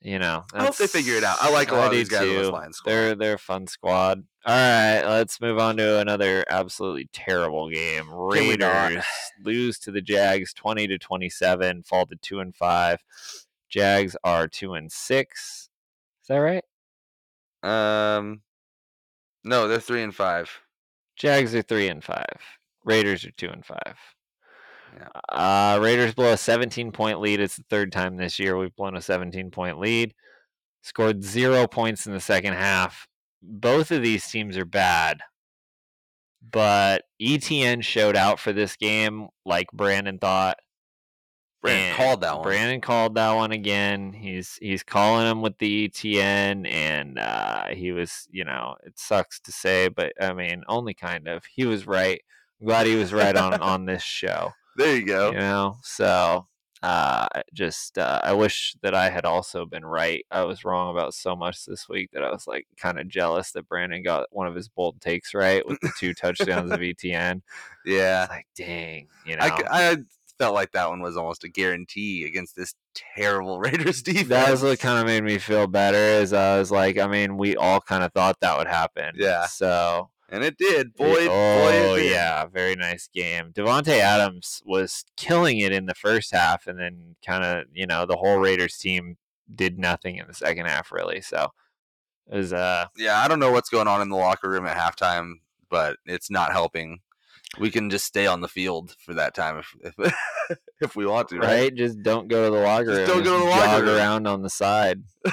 you know, I hope they figure it out. I like a lot of these guys on this too. Lions squad. They're they're a fun squad. All right, let's move on to another absolutely terrible game. Raiders lose to the Jags, twenty to twenty seven, fall to two and five. Jags are two and six. Is that right? Um, no, they're three and five. Jags are three and five. Raiders are two and five. Yeah. Uh, Raiders blow a 17 point lead. It's the third time this year we've blown a 17 point lead. Scored zero points in the second half. Both of these teams are bad, but ETN showed out for this game like Brandon thought. Brandon and called that one. Brandon called that one again. He's he's calling him with the ETN, and uh, he was, you know, it sucks to say, but I mean, only kind of. He was right. I'm glad he was right on on this show. There you go. You know, so uh, just uh, I wish that I had also been right. I was wrong about so much this week that I was like kind of jealous that Brandon got one of his bold takes right with the two touchdowns of ETN. Yeah, like, dang, you know. I felt like that one was almost a guarantee against this terrible Raiders defense. that was what kind of made me feel better. Is I was like, I mean, we all kind of thought that would happen. Yeah. So and it did. Boy, boy, oh did. yeah, very nice game. Davante Adams was killing it in the first half, and then kind of you know the whole Raiders team did nothing in the second half really. So it was uh yeah, I don't know what's going on in the locker room at halftime, but it's not helping. We can just stay on the field for that time if if, if we want to, right? right. Just don't go to the locker Just room. don't go to the locker jog room. around on the side.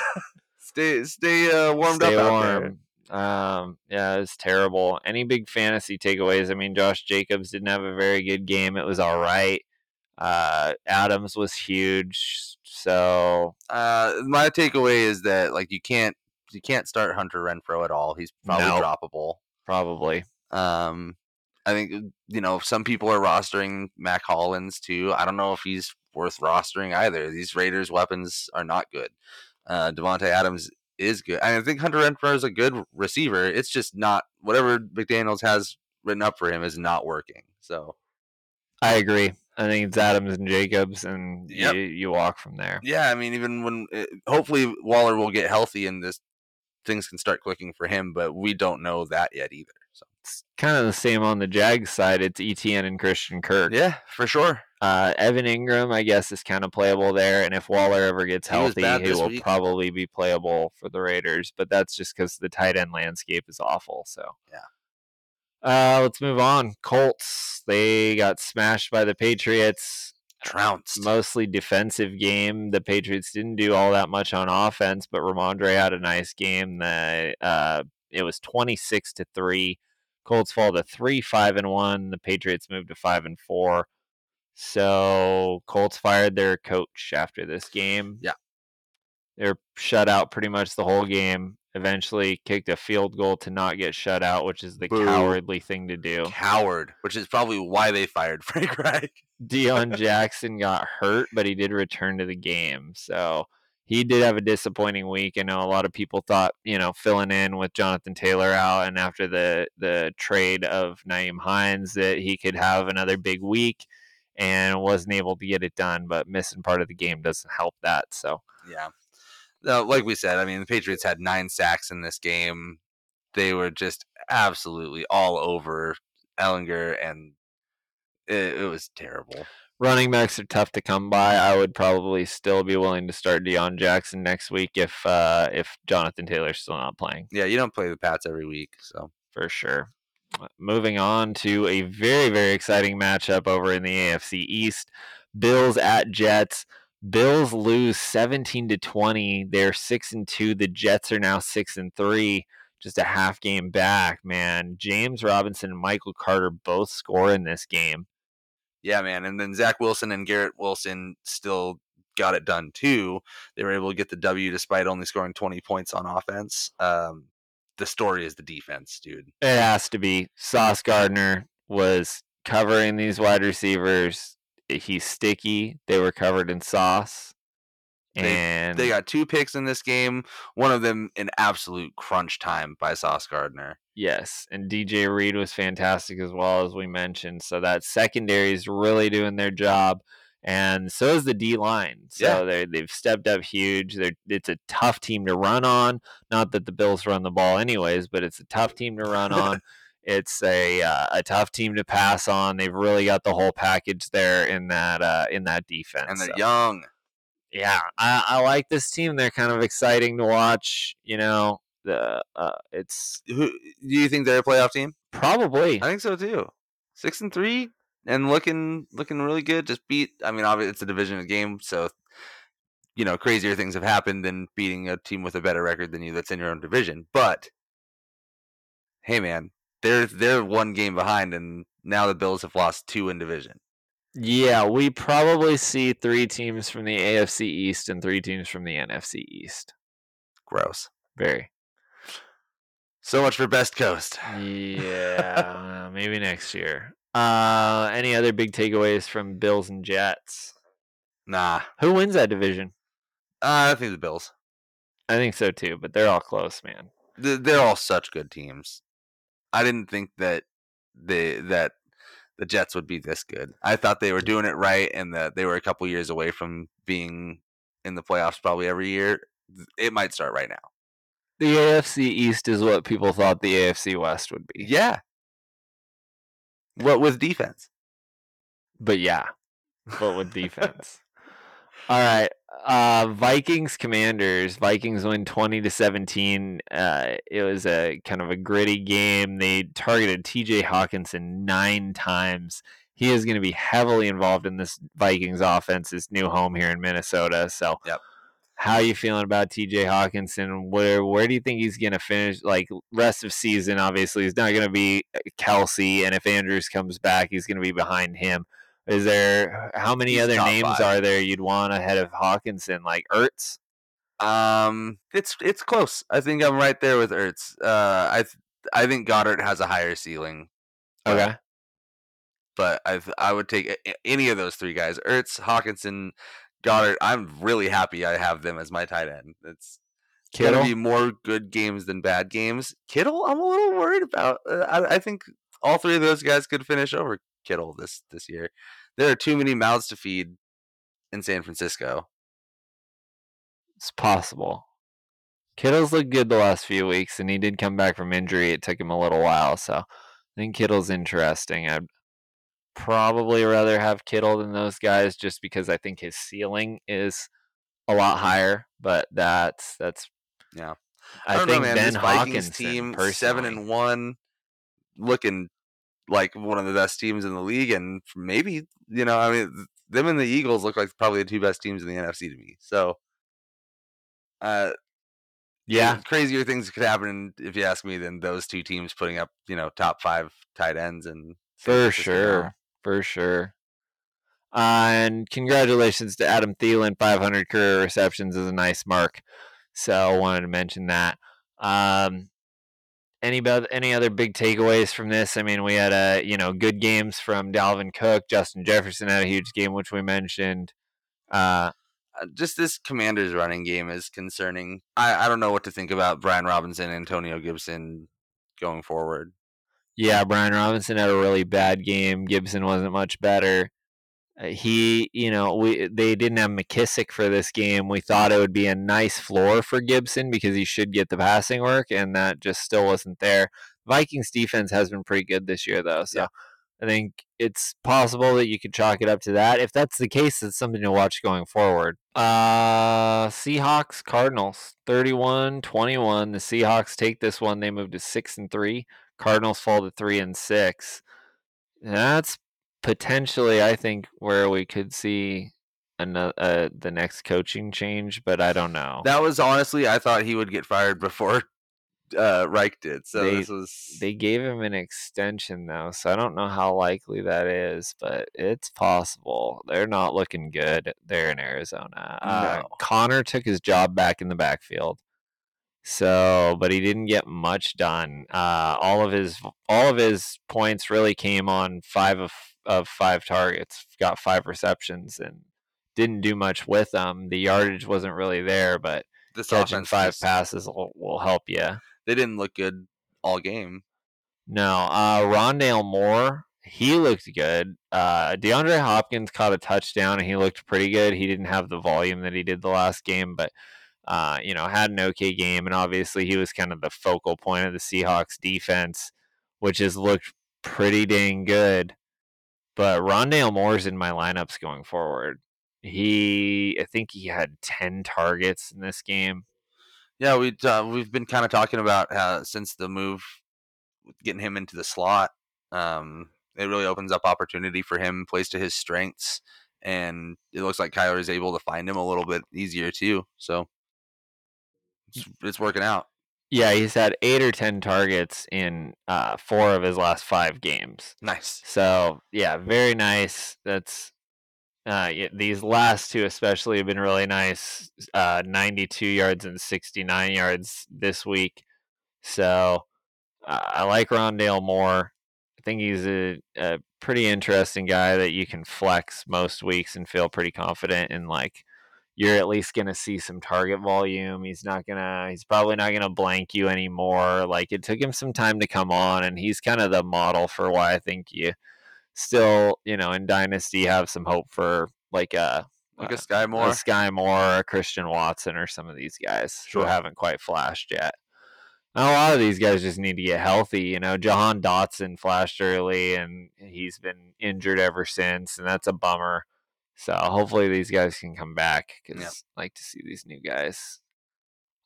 Stay stay uh, warmed Stay up out warm. Um, yeah, it was terrible. Any big fantasy takeaways? I mean, Josh Jacobs didn't have a very good game. It was all right. Uh, Adams was huge. So. Uh, my takeaway is that like you can't you can't start Hunter Renfrow at all. He's probably No. droppable. probably. Um, I think you know some people are rostering Mack Hollins too. I don't know if he's worth rostering either. These Raiders weapons are not good. Uh, Davante Adams is good. I think Hunter Renfrow is a good receiver. It's just not whatever McDaniels has written up for him is not working. So I agree. I think it's Adams and Jacobs, and Yep. you, you walk from there. yeah, I mean even when uh, hopefully Waller will get healthy and this things can start clicking for him, but we don't know that yet either. So It's kind of the same on the Jags side. It's ETN and Christian Kirk. yeah, for sure. Uh, Evan Engram, I guess, is kind of playable there, and if Waller ever gets He healthy, he will week. probably be playable for the Raiders. But that's just because the tight end landscape is awful. So Yeah. Uh, let's move on. Colts. They got smashed by the Patriots. Trounced. Mostly defensive game. The Patriots didn't do all that much on offense, but Rhamondre had a nice game. The uh, it was twenty six to three. Colts fall to three, five and one. The Patriots moved to five and four. So Colts fired their coach after this game. Yeah. They're shut out pretty much the whole game. eventually kicked a field goal to not get shut out, which is the Boo. cowardly thing to do. Coward, which is probably why they fired Frank Reich. Deon Jackson got hurt, but he did return to the game. So he did have a disappointing week. I know a lot of people thought, you know, filling in with Jonathan Taylor out and after the the trade of Nyheim Hines that he could have another big week and wasn't able to get it done, but missing part of the game doesn't help that. So Yeah. No, like we said, I mean, the Patriots had nine sacks in this game. They were just absolutely all over Ehlinger, and it, it was terrible. running backs are tough to come by. I would probably still be willing to start Deon Jackson next week if uh, if Jonathan Taylor's still not playing. Yeah, you don't play the Pats every week, so for sure. Moving on to a very, very exciting matchup over in the AFC East. Bills at Jets. Bills lose 17 to 20. They're 6 and 2. The Jets are now 6 and 3. Just a half game back, man. James Robinson and Michael Carter both score in this game. yeah, man. And then Zach Wilson and Garrett Wilson still got it done too. They were able to get the W despite only scoring 20 points on offense. Um, the story is the defense, dude. It has to be. Sauce Gardner was covering these wide receivers. He's sticky. They were covered in sauce. And They got two picks in this game. One of them in absolute crunch time by Sauce Gardner. Yes, and DJ Reed was fantastic as well as we mentioned. So that secondary is really doing their job, and so is the D line. So Yeah. they they've stepped up huge. They're, it's a tough team to run on. Not that the Bills run the ball anyways, but it's a tough team to run on. It's a uh, a tough team to pass on. They've really got the whole package there in that uh, in that defense. And they're So, young. yeah, I, I like this team. They're kind of exciting to watch. You know, the uh, it's Who do you think they're a playoff team? probably I think so too. Six and three and looking looking really good. Just beat. I mean, obviously it's a division game, so you know crazier things have happened than beating a team with a better record than you that's in your own division. But hey, man, they're they're one game behind, and now the Bills have lost two in division. Yeah, we probably see three teams from the AFC East and three teams from the NFC East. Gross. Very. So much for Best Coast. Yeah, uh, maybe next year. Uh, any other big takeaways from Bills and Jets? Nah, Who wins that division? uh, I think the Bills. I think so too, but they're all close, man. They're all such good teams. I didn't think that they that the Jets would be this good. I thought they were doing it right, and that they were a couple years away from being in the playoffs probably every year. It might start right now. The AFC East is what people thought the AFC West would be. Yeah. What with defense? But yeah, but with defense. All right. Uh, Vikings Commanders. Vikings win 20 to 17. Uh, it was a kind of a gritty game. They targeted TJ Hockenson nine times. He is going to be heavily involved in this Vikings offense, his new home here in Minnesota. So, Yep. How you feeling about TJ Hockenson? Where where do you think he's going to finish? Like rest of season, obviously, he's not going to be Kelce, and if Andrews comes back, he's going to be behind him. Is there how many He's other names five. are there you'd want ahead of Hockenson? Like Ertz? Um, it's it's close. I think I'm right there with Ertz. Uh, I th- I think Goedert has a higher ceiling, Okay. but I I would take any of those three guys: Ertz, Hockenson, Goedert. I'm really happy I have them as my tight end. It's Kittle. gonna be more good games than bad games. Kittle, I'm a little worried about. Uh, I, I think all three of those guys could finish over Kittle this this year. There are too many mouths to feed in San Francisco. It's possible. Kittle's looked good the last few weeks, and he did come back from injury. It took him a little while, so I think Kittle's interesting. I'd probably rather have Kittle than those guys, just because I think his ceiling is a lot higher. But that's that's Yeah. I, don't think know, man. Ben this Vikings Hawkins team, seven and one, looking like one of the best teams in the league, and maybe you know, I mean, them and the Eagles look like probably the two best teams in the NFC to me. So, uh, yeah, crazier things could happen if you ask me than those two teams putting up, you know, top five tight ends and for sure, for sure. Uh, and congratulations to Adam Thielen, 500 career receptions is a nice mark. So I wanted to mention that. Um, any any other big takeaways from this? I mean, we had a you know good games from Dalvin Cook, Justin Jefferson had a huge game, which we mentioned. Uh, Uh, just this Commanders running game is concerning. I, I don't know what to think about Brian Robinson, and Antonio Gibson going forward. Yeah, Brian Robinson had a really bad game. Gibson wasn't much better. Uh, he, you know, we they didn't have McKissic for this game. We thought it would be a nice floor for Gibson because he should get the passing work, and that just still wasn't there. Vikings defense has been pretty good this year, though. So Yeah. I think it's possible that you could chalk it up to that. If that's the case, it's something to watch going forward. Uh, Seahawks Cardinals 31-21. The Seahawks take this one. They move to 6 and 3. Cardinals fall to 3 and 6. That's potentially I think where we could see another uh, the next coaching change, but I don't know. That was honestly, I thought he would get fired before uh, Reich did. So They- this was They gave him an extension though, so I don't know how likely that is, but it's possible. They're not looking good there in Arizona. Uh, Conner took his job back in the backfield. So, but he didn't get much done. Uh, all of his all of his points really came on five of of five targets. Got five receptions and didn't do much with them. The yardage wasn't really there, but this catching five passes will, will help you. They didn't look good all game. No, uh, Rondale Moore, he looked good. Uh, DeAndre Hopkins caught a touchdown and he looked pretty good. He didn't have the volume that he did the last game, but uh, you know, had an okay game. And obviously, he was kind of the focal point of the Seahawks defense, which has looked pretty dang good. But Rondale Moore's in my lineups going forward. He, I think he had ten targets in this game. Yeah, we uh, we've been kind of talking about since the move, getting him into the slot, um, it really opens up opportunity for him, plays to his strengths, and it looks like Kyler is able to find him a little bit easier too. So it's, it's working out. Yeah, he's had eight or ten targets in uh, four of his last five games. Nice. So yeah, very nice. That's uh, these last two especially have been really nice. Uh, Ninety-two yards and sixty-nine yards this week. So I like Rondale Moore. I think he's a, a pretty interesting guy that you can flex most weeks and feel pretty confident in. Like you're at least going to see some target volume. He's not gonna. He's probably not gonna blank you anymore. Like it took him some time to come on, and he's kind of the model for why I think you still, you know, in Dynasty have some hope for like a Like a Skyy Moore. a Skyy Moore, a Christian Watson, or some of these guys Sure. who haven't quite flashed yet. And a lot of these guys just need to get healthy. You know, Jahan Dotson flashed early, and he's been injured ever since, and that's a bummer. So hopefully these guys can come back because Yep. I like to see these new guys.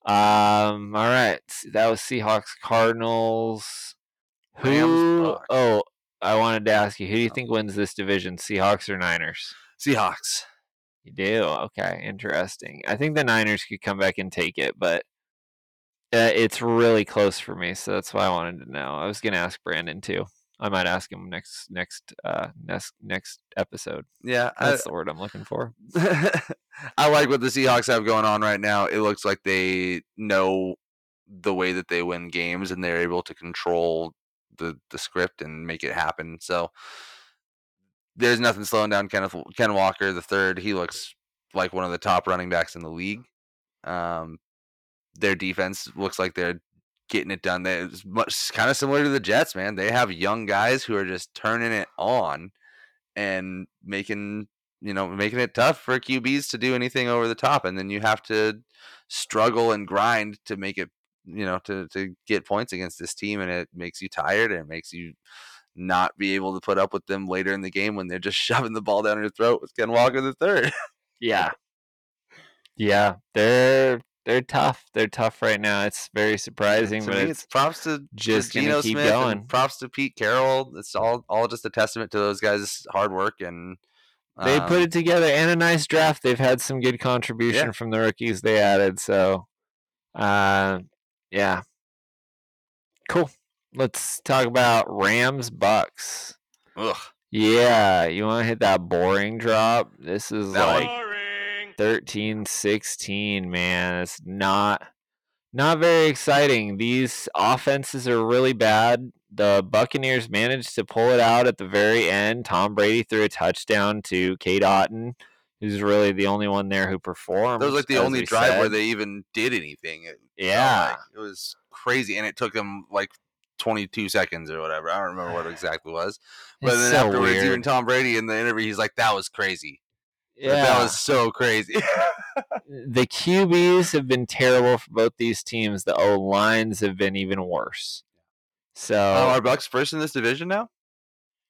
Um. All right, that was Seahawks Cardinals. Who? Oh, I wanted to ask you, who do you think wins this division, Seahawks or Niners? Seahawks. You do? Okay, interesting. I think the Niners could come back and take it, but uh, it's really close for me, so that's why I wanted to know. I was gonna ask Brandon too. I might ask him next next uh next next episode. Yeah, I, That's the word I'm looking for. I like what the Seahawks have going on right now. It looks like they know the way that they win games and they're able to control the the script and make it happen. So there's nothing slowing down Kenneth Ken Walker the third. He looks like one of the top running backs in the league. Um, their defense looks like they're getting it done. They- It's much kind of similar to the Jets, man. They have young guys who are just turning it on and making you know making it tough for QBs to do anything over the top, and then you have to struggle and grind to make it you know to to get points against this team, and it makes you tired and it makes you not be able to put up with them later in the game when they're just shoving the ball down your throat with Ken Walker the third. Yeah. Yeah, they're they're tough. They're tough right now. It's very surprising, to but me, it's it's props to just to gonna Geno keep Smith and going. props to Pete Carroll. It's all all just a testament to those guys' hard work and they um, put it together and a nice draft. They've had some good contribution Yeah. from the rookies they added. So, uh, yeah, cool. Let's talk about Rams Bucks. Ugh, Yeah, you want to hit that boring drop? This is That one? Like 13 16, man. It's not not very exciting. These offenses are really bad. The Buccaneers managed to pull it out at the very end. Tom Brady threw a touchdown to Cade Otton, who's really the only one there who performed. That was like the only drive where they even did anything. It, Yeah. like. it was crazy, and it took them like 22 seconds or whatever. I don't remember what it exactly was. But It's then so afterwards, even. Tom Brady in the interview, he's like, "That was crazy. Yeah. That was so crazy." the QBs have been terrible for both these teams. The O lines have been even worse. So oh, are Bucks first in this division now?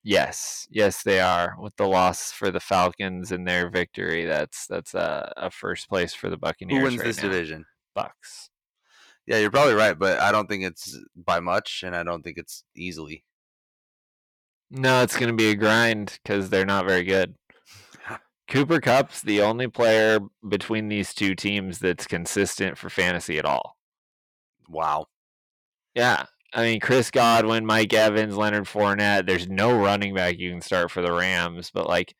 yes, yes, they are. With the loss for the Falcons and their victory, that's that's a, a first place for the Buccaneers. Who wins right this now. division? Bucks. Yeah, you're probably right, but I don't think it's by much, and I don't think it's easily. No, it's going to be a grind because they're not very good. Cooper Kupp's the only player between these two teams that's consistent for fantasy at all. Wow. Yeah. I mean, Chris Godwin, Mike Evans, Leonard Fournette. There's no running back you can start for the Rams, but like,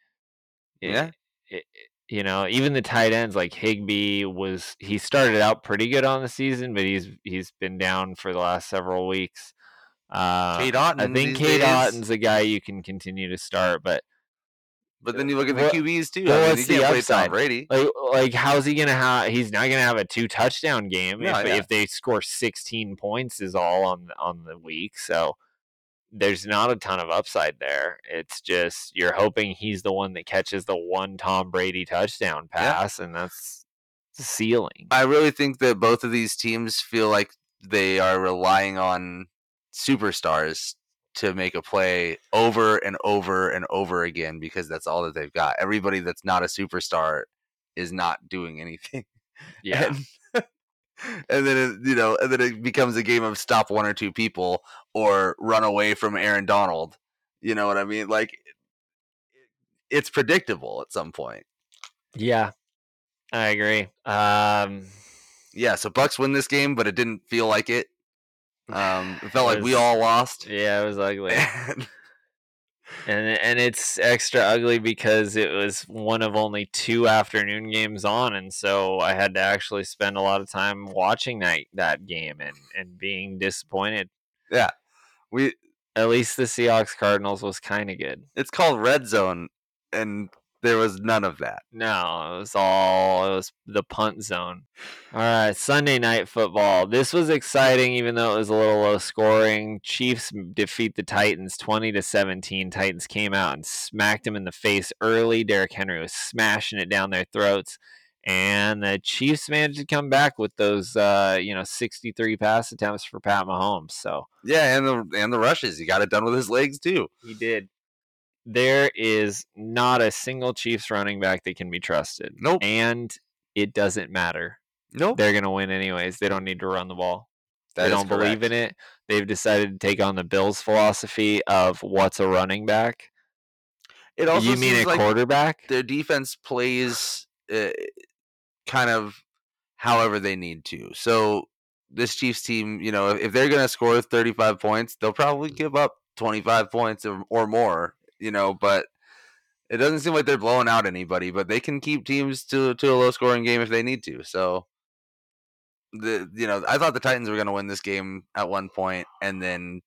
Yeah. it- you know, even the tight ends like Higbee was he started out pretty good on the season, but he's he's been down for the last several weeks. Uh, Cade Otton. I think Cade days, Otton's a guy you can continue to start, but But then you look at the What- QBs too. well, I mean, the upside? Tom Brady. like like how's he gonna have? He's not gonna have a two touchdown game No, if, yeah. if they score sixteen points is all on on the week. So there's not a ton of upside there. It's just you're hoping he's the one that catches the one Tom Brady touchdown Yeah. pass, and that's the ceiling. I really think that both of these teams feel like they are relying on superstars to make a play over and over and over again because that's all that they've got. Everybody that's not a superstar is not doing anything. Yeah, And, and then it, you know, and then it becomes a game of stop one or two people or run away from Aaron Donald. You know what I mean? Like it's predictable at some point. yeah, I agree. Um, Yeah, so Bucks win this game, but it didn't feel like it. Um, it felt like we all lost. yeah, it was ugly. And- and and it's extra ugly because it was one of only two afternoon games on, and so I had to actually spend a lot of time watching that that game and and being disappointed. Yeah, we At least the Seahawks Cardinals was kind of good. it's called red zone, and there was none of that. No, it was all it was the punt zone. All right, Sunday night football. This was exciting, even though it was a little low scoring. Chiefs defeat the Titans twenty to seventeen. Titans came out and smacked them in the face early. Derrick Henry was smashing it down their throats, and the Chiefs managed to come back with those, uh, you know, sixty-three pass attempts for Pat Mahomes. So Yeah, and the and the rushes, he got it done with his legs too. he did. There is not a single Chiefs running back that can be trusted. Nope. And it doesn't matter. Nope, They're going to win anyways. They don't need to run the ball. that they don't believe in it. They've decided to take on the Bills' philosophy of what's a running back. It also you mean a like quarterback? their defense plays uh, kind of however they need to. So this Chiefs team, you know, if, if they're going to score 35 points, they'll probably give up 25 points or, or more, you know, but it doesn't seem like they're blowing out anybody, but they can keep teams to to a low scoring game if they need to. So the you know, I thought the Titans were going to win this game at one point and then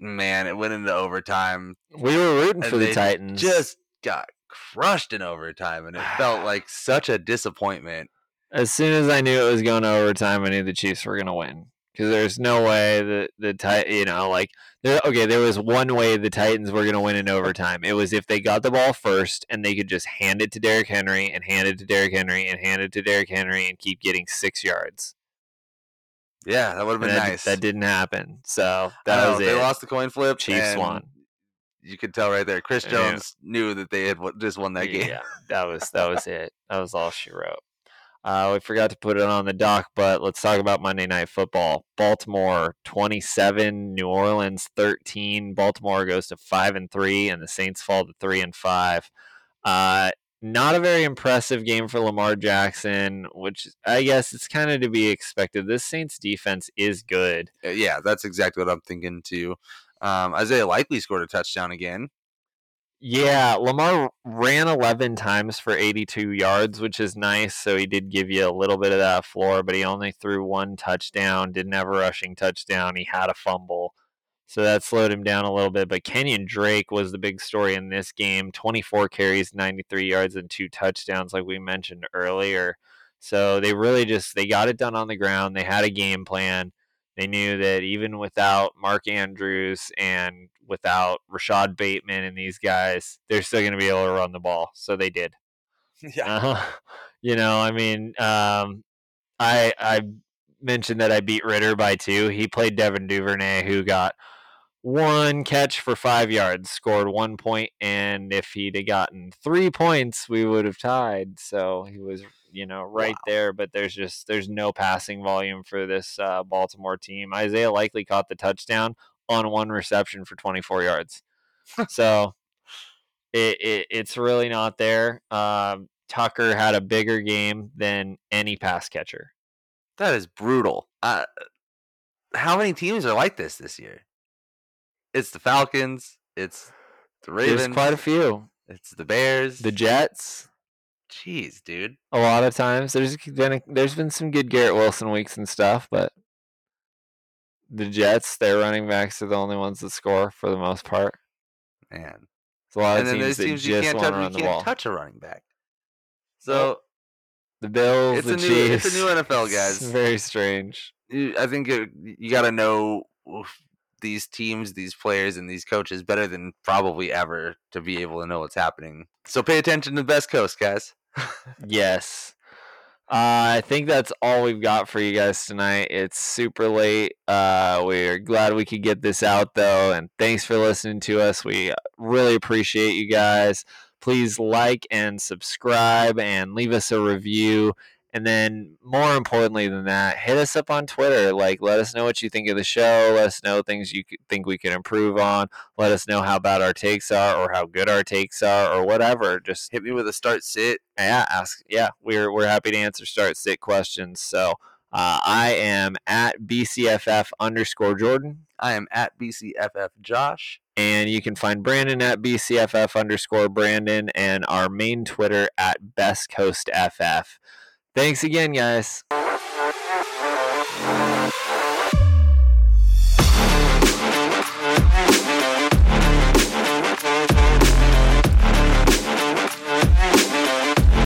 man, it went into overtime We were rooting for the Titans. just got crushed in overtime and it felt like such a disappointment as soon as I knew it was going to overtime, I knew the Chiefs were going to win. Because there's no way that the Tit, you know, like there. Okay, there was one way the Titans were going to win in overtime. It was if they got the ball first and they could just hand it to Derrick Henry and hand it to Derrick Henry and hand it to Derrick Henry and keep getting six yards. yeah that would have been that, nice that didn't happen. So that know, was they it. They lost the coin flip Chiefs won. you could tell right there chris Yeah. jones knew that they had just won that game Yeah, that was that was it. That was all she wrote. Uh, we forgot to put it on the dock, but let's talk about Monday Night Football. Baltimore twenty-seven, New Orleans thirteen. Baltimore goes to five and three, and the Saints fall to three and five. Uh, not a very impressive game for Lamar Jackson, which I guess it's kind of to be expected. This Saints defense is good. Uh, yeah that's exactly what i'm thinking too um, isaiah likely scored a touchdown again Yeah, Lamar ran 11 times for 82 yards, which is nice. So he did give you a little bit of that floor, but he only threw one touchdown, didn't have a rushing touchdown. He had a fumble. So that slowed him down a little bit. But Kenyan Drake was the big story in this game 24 carries, 93 yards, and two touchdowns, like we mentioned earlier. So they really just they got it done on the ground. They had a game plan. They knew that even without Mark Andrews and without Rashod Bateman and these guys, they're still going to be able to run the ball. So they did. Yeah. Uh, you know, I mean, um, I I mentioned that I beat Ritter by two. He played Devin Duvernay, who got one catch for five yards, scored one point, and if he'd have gotten three points, we would have tied. So he was, you know, right Wow. there. But there's just there's no passing volume for this uh, Baltimore team. Isaiah Likely caught the touchdown on one reception for 24 yards. so it, it it's really not there. Um, Tucker had a bigger game than any pass catcher. That is brutal. Uh, how many teams are like this this year? It's the Falcons. It's the Ravens. There's quite a few. It's the Bears. The Jets. Jeez, dude. a lot of times. There's been a, there's been some good Garrett Wilson weeks and stuff, but the Jets, their running backs are the only ones that score for the most part. Man. It's a lot and of then teams that teams you just can't want touch. to You run the can't ball. touch a running back. So The Bills, it's the a new Chiefs. it's a new NFL, It's guys. very strange. I think it, you got to know these teams, these players, and these coaches better than probably ever to be able to know what's happening. So pay attention to the best coast, guys. Yes. Uh, I think that's all we've got for you guys tonight. It's super late. Uh, we're glad we could get this out though, and thanks for listening to us. We really appreciate you guys. Please like and subscribe and leave us a review. And then, more importantly than that, hit us up on Twitter. Like, let us know what you think of the show. Let us know things you think we can improve on. Let us know how bad our takes are, or how good our takes are, or whatever. Just Hit me with a start sit. yeah, ask. Yeah, we're we're happy to answer start sit questions. So uh, I am at bcff underscore Jordan, I am at BCFF Josh. and you can find Brandon at bcff underscore Brandon, and our main Twitter at Best Coast FF. Thanks again, guys.